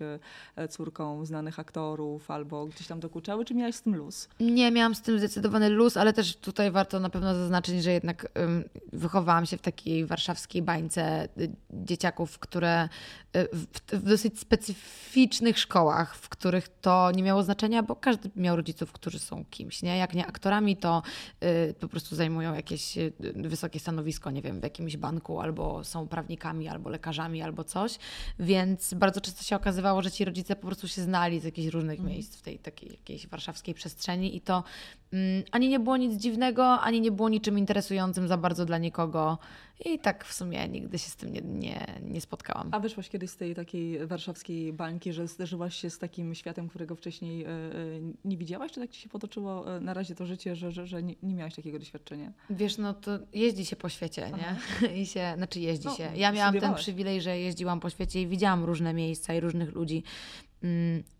e, córką znanych aktorów, albo gdzieś tam dokuczały, czy miałaś z tym luz? Nie, miałam z tym zdecydowany luz, ale też tutaj warto na pewno zaznaczyć, że jednak um, wychowałam się w takiej warszawskiej bańce y, dzieciaków, które y, w, w dosyć specyficznych szkołach, w których to nie miało znaczenia, bo każdy miał rodziców, którzy są kimś, nie? Jak nie aktorami, to y, po prostu zajmują jakieś y, wysokie stanowisko, nie wiem, w jakimś banku, albo są prawnikami, albo lekarzami, albo coś. Więc bardzo często się okazywało, że ci rodzice po prostu się znali z jakichś różnych mm. miejsc w tej takiej jakiejś warszawskiej przestrzeni i to ani nie było nic dziwnego, ani nie było niczym interesującym za bardzo dla nikogo. I tak w sumie nigdy się z tym nie, nie, nie spotkałam. A wyszłaś kiedyś z tej takiej warszawskiej bańki, że zderzyłaś się z takim światem, którego wcześniej e, e, nie widziałaś? Czy tak ci się potoczyło e, na razie to życie, że, że, że nie, nie miałaś takiego doświadczenia? Wiesz, no to jeździ się po świecie, nie? I się, znaczy jeździ no, się. Ja miałam ten przywilej, że jeździłam po świecie i widziałam różne miejsca i różnych ludzi mm,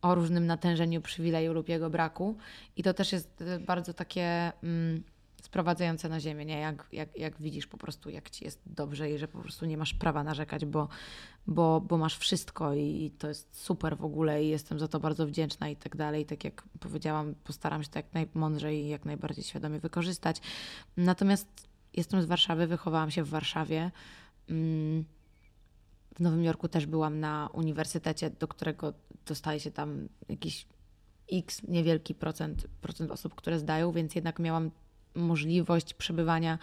o różnym natężeniu przywileju lub jego braku. I to też jest bardzo takie... Mm, sprowadzające na ziemię, nie? Jak, jak, jak widzisz po prostu, jak ci jest dobrze i że po prostu nie masz prawa narzekać, bo, bo, bo masz wszystko i to jest super w ogóle i jestem za to bardzo wdzięczna i tak dalej. Tak jak powiedziałam, postaram się to jak najmądrzej i jak najbardziej świadomie wykorzystać. Natomiast jestem z Warszawy, wychowałam się w Warszawie. Mm, w Nowym Jorku też byłam na uniwersytecie, do którego dostaje się tam jakiś x niewielki procent, procent osób, które zdają, więc jednak miałam możliwość przebywania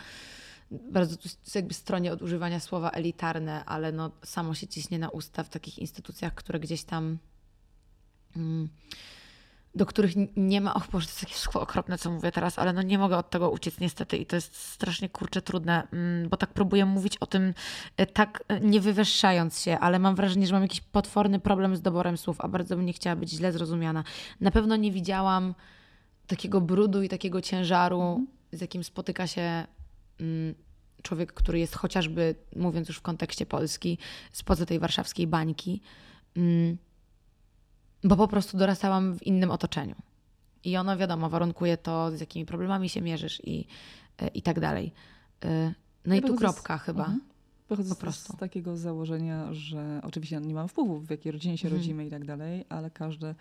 bardzo jakby stronie od używania słowa elitarne, ale no samo się ciśnie na usta w takich instytucjach, które gdzieś tam mm, do których nie ma, och Boże, to jest takie okropne, co mówię teraz, ale no nie mogę od tego uciec niestety i to jest strasznie, kurcze, trudne, mm, bo tak próbuję mówić o tym e, tak e, nie wywyższając się, ale mam wrażenie, że mam jakiś potworny problem z doborem słów, a bardzo bym nie chciała być źle zrozumiana. Na pewno nie widziałam takiego brudu i takiego ciężaru mm z jakim spotyka się mm, człowiek, który jest chociażby, mówiąc już w kontekście Polski, spoza tej warszawskiej bańki, mm, bo po prostu dorastałam w innym otoczeniu. I ono, wiadomo, warunkuje to, z jakimi problemami się mierzysz i, e, i tak dalej. E, no ja i tu kropka z... chyba. Mhm. Wychodzę po prostu. z takiego założenia, że oczywiście nie mam wpływu, w jakiej rodzinie się mhm. rodzimy i tak dalej, ale każdy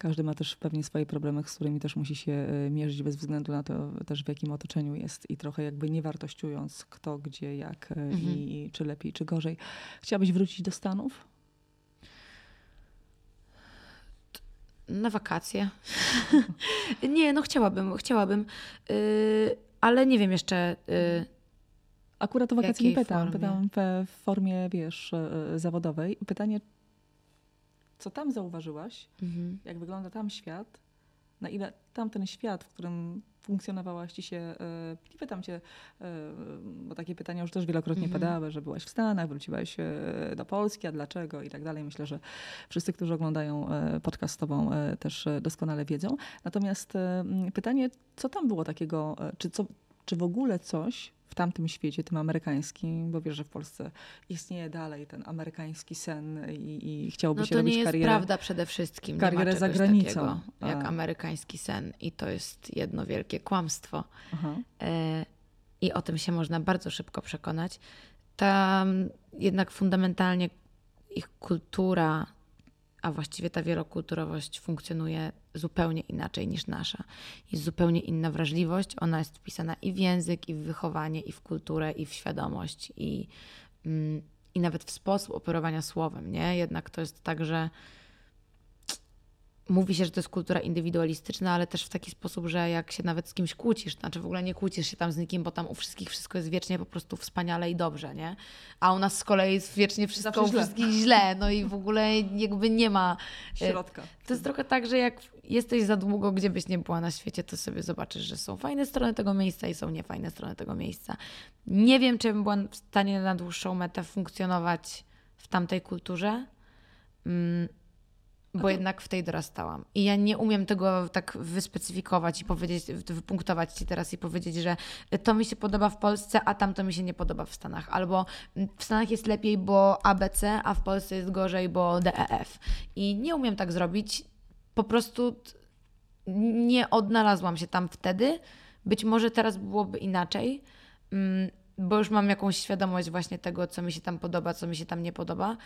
każdy ma też pewnie swoje problemy, z którymi też musi się e, mierzyć bez względu na to też w jakim otoczeniu jest i trochę jakby nie wartościując kto, gdzie, jak mhm. i czy lepiej, czy gorzej. Chciałabyś wrócić do Stanów? Na wakacje. nie, no chciałabym, chciałabym, yy, ale nie wiem jeszcze. Yy, Akurat o wakacje nie pytam. Pytam w formie, wiesz, zawodowej. Pytanie, co tam zauważyłaś, mhm. jak wygląda tam świat, na ile tamten świat, w którym funkcjonowałaś ci się, e, nie pytam cię, e, bo takie pytania już też wielokrotnie mhm. padały, że byłaś w Stanach, wróciłaś e, do Polski, a dlaczego i tak dalej. Myślę, że wszyscy, którzy oglądają podcast z tobą też doskonale wiedzą. Natomiast pytanie, co tam było takiego, czy, co, czy w ogóle coś w tamtym świecie, tym amerykańskim, bo wiesz, że w Polsce istnieje dalej ten amerykański sen i, i chciałoby no się robić karierę. To nie jest prawda przede wszystkim. Karierę za granicą. jak amerykański sen i to jest jedno wielkie kłamstwo. E, I o tym się można bardzo szybko przekonać. Tam jednak fundamentalnie ich kultura a właściwie ta wielokulturowość funkcjonuje zupełnie inaczej niż nasza. Jest zupełnie inna wrażliwość, ona jest wpisana i w język, i w wychowanie, i w kulturę, i w świadomość, i, mm, i nawet w sposób operowania słowem. Nie? Jednak to jest tak, że mówi się, że to jest kultura indywidualistyczna, ale też w taki sposób, że jak się nawet z kimś kłócisz, znaczy w ogóle nie kłócisz się tam z nikim, bo tam u wszystkich wszystko jest wiecznie po prostu wspaniale i dobrze, nie? A u nas z kolei jest wiecznie wszystko u wszystkich źle, no i w ogóle jakby nie ma... E, Środka. To jest trochę tak, że jak jesteś za długo, gdzie byś nie była na świecie, to sobie zobaczysz, że są fajne strony tego miejsca i są niefajne strony tego miejsca. Nie wiem, czy bym była w stanie na dłuższą metę funkcjonować w tamtej kulturze, mm, bo jednak w tej dorastałam. I ja nie umiem tego tak wyspecyfikować i powiedzieć, wypunktować ci teraz i powiedzieć, że to mi się podoba w Polsce, a tamto mi się nie podoba w Stanach. Albo w Stanach jest lepiej, bo ABC, a w Polsce jest gorzej, bo DEF. I nie umiem tak zrobić. Po prostu nie odnalazłam się tam wtedy, Być może teraz byłoby inaczej, mm, bo już mam jakąś świadomość właśnie tego, co mi się tam podoba, co mi się tam nie podoba.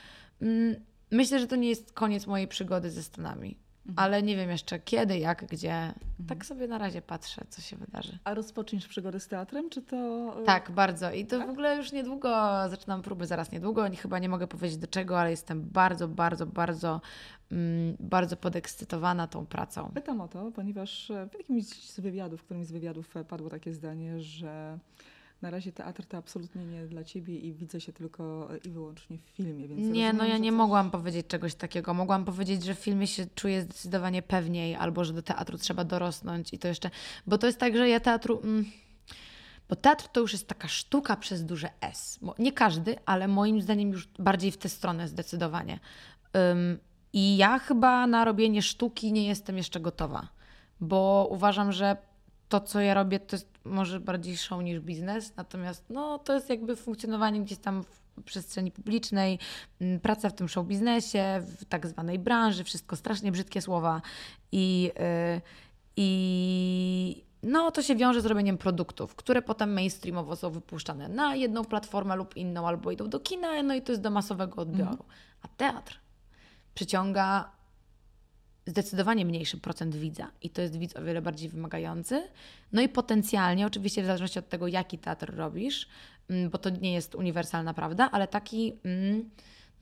Myślę, że to nie jest koniec mojej przygody ze Stanami. Mhm. Ale nie wiem jeszcze kiedy, jak, gdzie. Mhm. Tak sobie na razie patrzę, co się wydarzy. A rozpoczniesz przygodę z teatrem, czy to. Y, tak, bardzo. I to tak? w ogóle już niedługo zaczynam próby, zaraz niedługo. Chyba nie mogę powiedzieć do czego, ale jestem bardzo, bardzo, bardzo, mm, bardzo podekscytowana tą pracą. Pytam o to, ponieważ w jakimś z wywiadów, w którymś z wywiadów padło takie zdanie, że na razie teatr to absolutnie nie dla ciebie i widzę się tylko i wyłącznie w filmie. Więc nie, rozumiem, no ja nie coś... mogłam powiedzieć czegoś takiego. Mogłam powiedzieć, że w filmie się czuję zdecydowanie pewniej, albo że do teatru trzeba dorosnąć i to jeszcze. Bo to jest tak, że ja teatru. Mm, bo teatr to już jest taka sztuka przez duże S. Bo nie każdy, ale moim zdaniem już bardziej w tę stronę zdecydowanie. Um, I ja chyba na robienie sztuki nie jestem jeszcze gotowa, bo uważam, że to, co ja robię, to jest może bardziej show niż biznes, natomiast no, to jest jakby funkcjonowanie gdzieś tam w przestrzeni publicznej, praca w tym show biznesie, w tak zwanej branży, wszystko strasznie brzydkie słowa i, yy, i no, to się wiąże z robieniem produktów, które potem mainstreamowo są wypuszczane na jedną platformę lub inną, albo idą do kina, no i to jest do masowego odbioru. Mhm. A teatr przyciąga zdecydowanie mniejszy procent widza i to jest widz o wiele bardziej wymagający. No i potencjalnie, oczywiście w zależności od tego, jaki teatr robisz, mm, bo to nie jest uniwersalna prawda, ale taki, mm,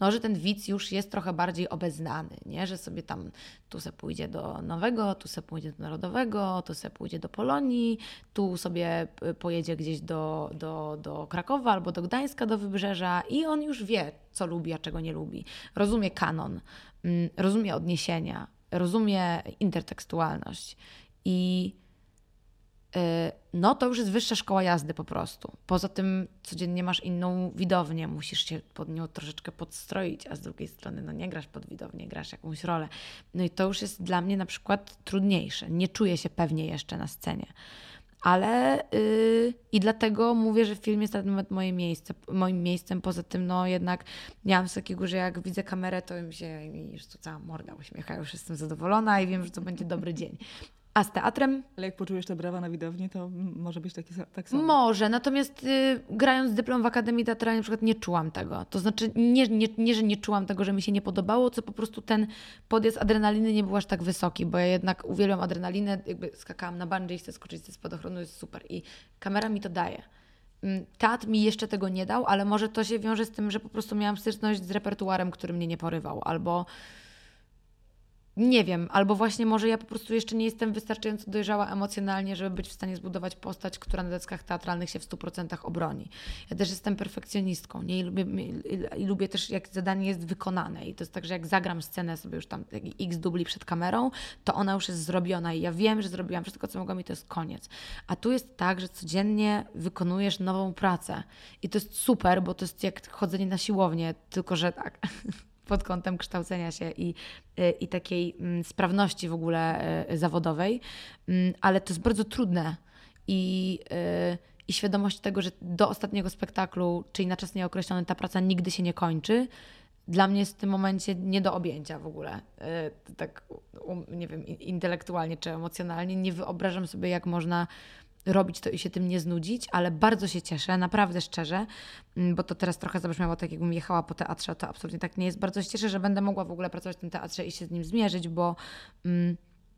no, że ten widz już jest trochę bardziej obeznany, nie? że sobie tam tu se pójdzie do Nowego, tu se pójdzie do Narodowego, tu se pójdzie do Polonii, tu sobie pojedzie gdzieś do, do, do Krakowa albo do Gdańska, do Wybrzeża i on już wie, co lubi, a czego nie lubi. Rozumie kanon, mm, rozumie odniesienia, rozumie intertekstualność i y, no to już jest wyższa szkoła jazdy po prostu. Poza tym codziennie masz inną widownię, musisz się pod nią troszeczkę podstroić, a z drugiej strony no nie grasz pod widownię, grasz jakąś rolę. No i to już jest dla mnie na przykład trudniejsze. Nie czuję się pewnie jeszcze na scenie. Ale yy, i dlatego mówię, że film jest na ten moment moje miejsce, moim miejscem. Poza tym, no jednak miałam z takiego, że jak widzę kamerę, to mi się już tu cała morda uśmiecha, już jestem zadowolona i wiem, że to będzie dobry dzień. A z teatrem? Ale jak poczujesz te brawa na widowni, to może być taki, tak samo. Może, natomiast y, grając dyplom w Akademii Teatralnej na przykład nie czułam tego. To znaczy nie, nie, nie, że nie czułam tego, że mi się nie podobało, co po prostu ten podjazd adrenaliny nie był aż tak wysoki, bo ja jednak uwielbiam adrenalinę, jakby skakałam na bungee i chcę skoczyć ze spadochronu, jest super i kamera mi to daje. Mm, teatr mi jeszcze tego nie dał, ale może to się wiąże z tym, że po prostu miałam styczność z repertuarem, który mnie nie porywał, albo nie wiem, albo właśnie może ja po prostu jeszcze nie jestem wystarczająco dojrzała emocjonalnie, żeby być w stanie zbudować postać, która na deckach teatralnych się w 100% obroni. Ja też jestem perfekcjonistką nie? I, lubię, i lubię też, jak zadanie jest wykonane. I to jest tak, że jak zagram scenę sobie już tam x dubli przed kamerą, to ona już jest zrobiona i ja wiem, że zrobiłam wszystko, co mogłam i to jest koniec. A tu jest tak, że codziennie wykonujesz nową pracę. I to jest super, bo to jest jak chodzenie na siłownię, tylko że tak pod kątem kształcenia się i, y, i takiej mm, sprawności w ogóle y, zawodowej, mm, ale to jest bardzo trudne i, y, i świadomość tego, że do ostatniego spektaklu, czyli na czas nieokreślony, ta praca nigdy się nie kończy, dla mnie jest w tym momencie nie do objęcia w ogóle. Tak, nie wiem, intelektualnie czy emocjonalnie. Nie wyobrażam sobie, jak można robić to i się tym nie znudzić, ale bardzo się cieszę, naprawdę szczerze, mm, bo to teraz trochę zabrzmiało tak, jakbym jechała po teatrze, to absolutnie tak nie jest. Bardzo się cieszę, że będę mogła w ogóle pracować w tym teatrze i się z nim zmierzyć, bo, mm,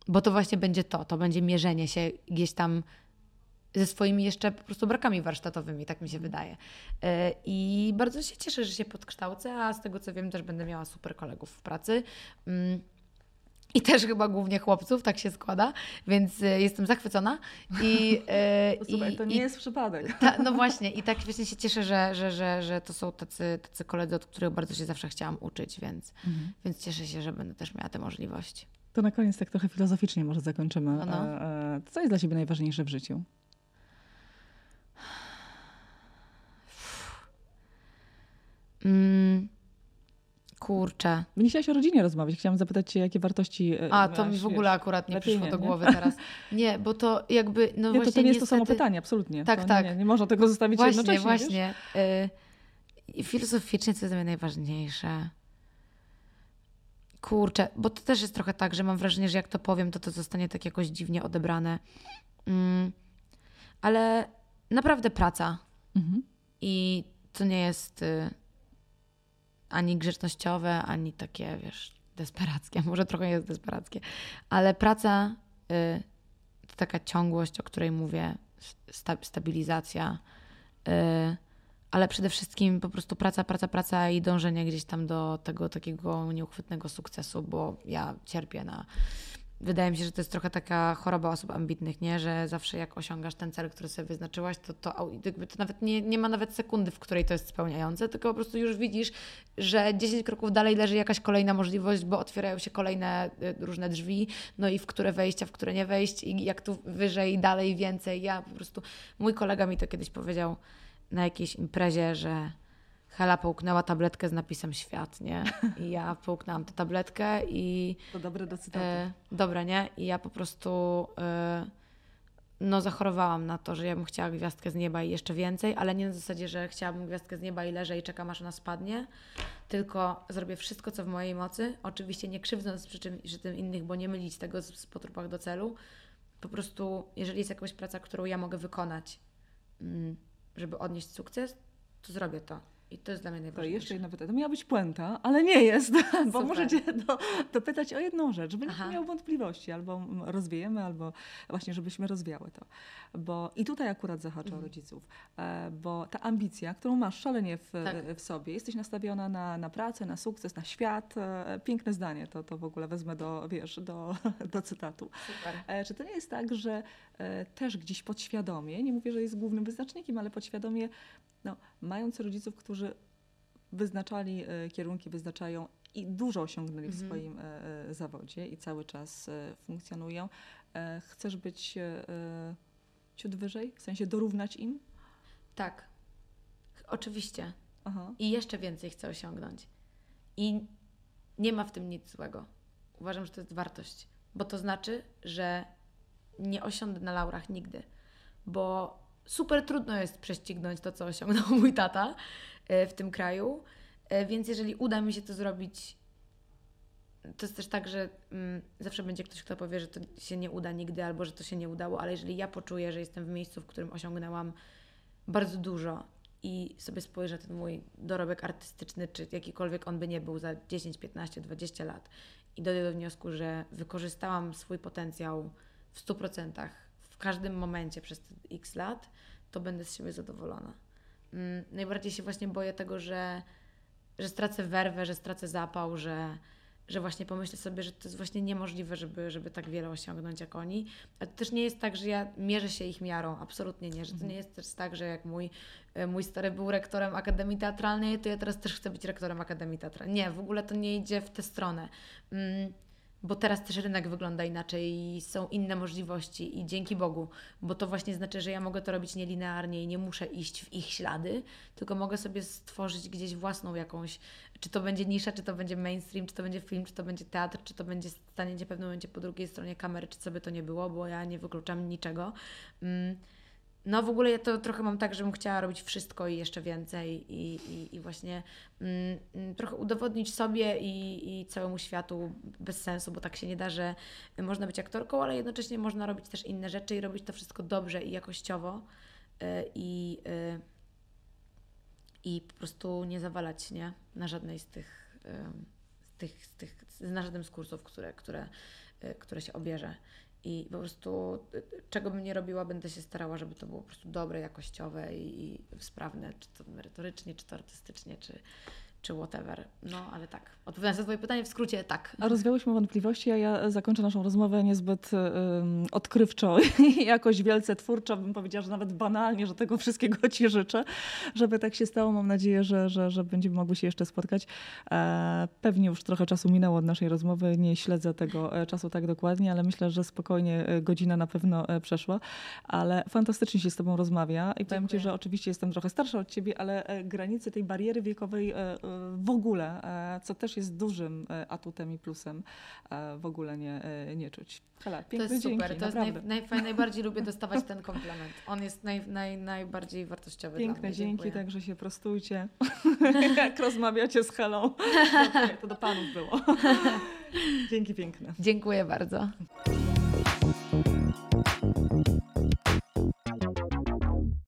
bo to właśnie będzie to, to będzie mierzenie się gdzieś tam ze swoimi jeszcze po prostu brakami warsztatowymi, tak mi się wydaje. E, I bardzo się cieszę, że się podkształcę, a z tego co wiem też będę miała super kolegów w pracy. I też chyba głównie chłopców, tak się składa, więc y, jestem zachwycona. I, to, słuchaj, i, to nie i, jest przypadek. Ta, no właśnie, i tak właśnie się cieszę, że, że, że, że to są tacy, tacy koledzy, od których bardzo się zawsze chciałam uczyć, więc, mhm. więc cieszę się, że będę też miała tę możliwość. To na koniec tak trochę filozoficznie może zakończymy. No, no. E, e, co jest dla Ciebie najważniejsze w życiu? Mm, Kurczę. Nie chciałaś o rodzinie rozmawiać. Chciałam zapytać cię, jakie wartości e, A, to mi w ogóle akurat nie przyszło nie, do głowy nie? teraz. Nie, bo to jakby, no nie, właśnie to, to nie jest to samo pytanie, absolutnie. Tak, to tak. Nie, nie, można tego zostawić właśnie, jednocześnie, Właśnie, właśnie. Y filozoficznie, co jest dla mnie najważniejsze? Kurczę, bo to też jest trochę tak, że mam wrażenie, że jak to powiem, to to zostanie tak jakoś dziwnie odebrane. Mm. ale naprawdę praca. Mhm. I to nie jest y, ani grzecznościowe, ani takie, wiesz, desperackie. Może trochę jest desperackie, ale praca y, to taka ciągłość, o której mówię, sta stabilizacja, y, ale przede wszystkim po prostu praca, praca, praca i dążenie gdzieś tam do tego takiego nieuchwytnego sukcesu, bo ja cierpię na wydaje mi się, że to jest trochę taka choroba osób ambitnych, nie? że zawsze jak osiągasz ten cel, który sobie wyznaczyłaś, to, to, to nawet nie, nie ma nawet sekundy, w której to jest spełniające, tylko po prostu już widzisz, że 10 kroków dalej leży jakaś kolejna możliwość, bo otwierają się kolejne y, różne drzwi, no i w które wejść, a w które nie wejść i jak tu wyżej, dalej, więcej. Ja po prostu, mój kolega mi to kiedyś powiedział na jakiejś imprezie, że Hela połknęła tabletkę z napisem świat, nie? I ja połknęłam tę tabletkę i... To dobre do cytatu. E, dobre, nie? I ja po prostu e, no zachorowałam na to, że ja bym chciała gwiazdkę z nieba i jeszcze więcej, ale nie na zasadzie, że chciałabym gwiazdkę z nieba i leżę i czekam aż ona spadnie, tylko zrobię wszystko, co w mojej mocy, oczywiście nie krzywdząc przy, czym, przy tym innych, bo nie mylić tego z, z potrupach do celu. Po prostu, jeżeli jest jakaś praca, którą ja mogę wykonać, mm, żeby odnieść sukces, to zrobię to. I to jest dla mnie najważniejsze. To jeszcze jedno pytanie. To miała być puenta, ale nie jest, bo muszę Cię do, dopytać o jedną rzecz, żeby nie miał wątpliwości, albo rozwiejemy, albo właśnie, żebyśmy rozwiały to. Bo i tutaj akurat zahacza mhm. rodziców, e, bo ta ambicja, którą masz szalenie w, tak. w sobie, jesteś nastawiona na, na pracę, na sukces, na świat. E, piękne zdanie, to, to w ogóle wezmę do, wiesz, do, do cytatu. Super. E, czy to nie jest tak, że też gdzieś podświadomie, nie mówię, że jest głównym wyznacznikiem, ale podświadomie no, mając rodziców, którzy wyznaczali e, kierunki, wyznaczają i dużo osiągnęli w mhm. swoim e, e, zawodzie i cały czas funkcjonują, chcesz być ciut wyżej? W sensie dorównać im? Tak, oczywiście. Aha. I jeszcze więcej chcę osiągnąć. I nie ma w tym nic złego. Uważam, że to jest wartość, bo to znaczy, że nie osiądę na laurach nigdy, bo super trudno jest prześcignąć to, co osiągnął mój tata e, w tym kraju. E, więc jeżeli uda mi się to zrobić, to jest też tak, że mm, zawsze będzie ktoś, kto powie, że to się nie uda nigdy albo że to się nie udało, ale jeżeli ja poczuję, że jestem w miejscu, w którym osiągnęłam bardzo dużo i sobie spojrzę ten mój dorobek artystyczny, czy jakikolwiek on by nie był za 10, 15, 20 lat i dojdę do wniosku, że wykorzystałam swój potencjał w 100%, w każdym momencie przez te x lat, to będę z siebie zadowolona. Mm, najbardziej się właśnie boję tego, że, że stracę werwę, że stracę zapał, że, że właśnie pomyślę sobie, że to jest właśnie niemożliwe, żeby, żeby tak wiele osiągnąć jak oni. A to też nie jest tak, że ja mierzę się ich miarą, absolutnie nie. Że to mhm. nie jest też tak, że jak mój, e, mój stary był rektorem Akademii Teatralnej, to ja teraz też chcę być rektorem Akademii Teatralnej. Nie, w ogóle to nie idzie w tę stronę. Mm, bo teraz też rynek wygląda inaczej i są inne możliwości i dzięki Bogu, bo to właśnie znaczy, że ja mogę to robić nielinearnie i nie muszę iść w ich ślady, tylko mogę sobie stworzyć gdzieś własną jakąś, czy to będzie nisza, czy to będzie mainstream, czy to będzie film, czy to będzie teatr, czy to będzie staniecie w pewnym momencie po drugiej stronie kamery, czy by to nie było, bo ja nie wykluczam niczego. Mm no w ogóle ja to trochę mam tak, że bym chciała robić wszystko i jeszcze więcej i, i, i właśnie mm, mm, trochę udowodnić sobie i, i całemu światu bez sensu, bo tak się nie da, że można być aktorką, ale jednocześnie można robić też inne rzeczy i robić to wszystko dobrze i jakościowo y, i, y, i po prostu nie zawalać nie? na żadnej z tych, y, z tych, z tych na żadnym z kursów, które, które, które się obierze. I po prostu y, czego bym nie robiła, będę się starała, żeby to było po prostu dobre, jakościowe i, i sprawne, czy to merytorycznie, czy to artystycznie, czy, czy whatever. No, ale tak. Odpowiadając na Twoje pytanie, w skrócie tak. A rozwiałyśmy wątpliwości, a ja zakończę naszą rozmowę niezbyt um, odkrywczo i jakoś wielce twórczo, bym powiedziała, że nawet banalnie, że tego wszystkiego Ci życzę, żeby tak się stało. Mam nadzieję, że, że, że będziemy mogli się jeszcze spotkać. E, pewnie już trochę czasu minęło od naszej rozmowy, nie śledzę tego e, czasu tak dokładnie, ale myślę, że spokojnie e, godzina na pewno e, przeszła, ale fantastycznie się z Tobą rozmawia i Dziękuję. powiem Ci, że oczywiście jestem trochę starsza od Ciebie, ale granice tej bariery wiekowej w ogóle, e, co też jest dużym e, atutem i plusem, e, w ogóle nie, nie czuć. Hela, to jest dzięki, super, to naprawdę. jest naj, naj, najbardziej lubię dostawać ten komplement. On jest naj, naj, najbardziej wartościowy Piękne dla mnie. dzięki, Dziękuję. także się prostujcie. Jak rozmawiacie z Helą, to do panów było. Dzięki piękne. Dziękuję bardzo.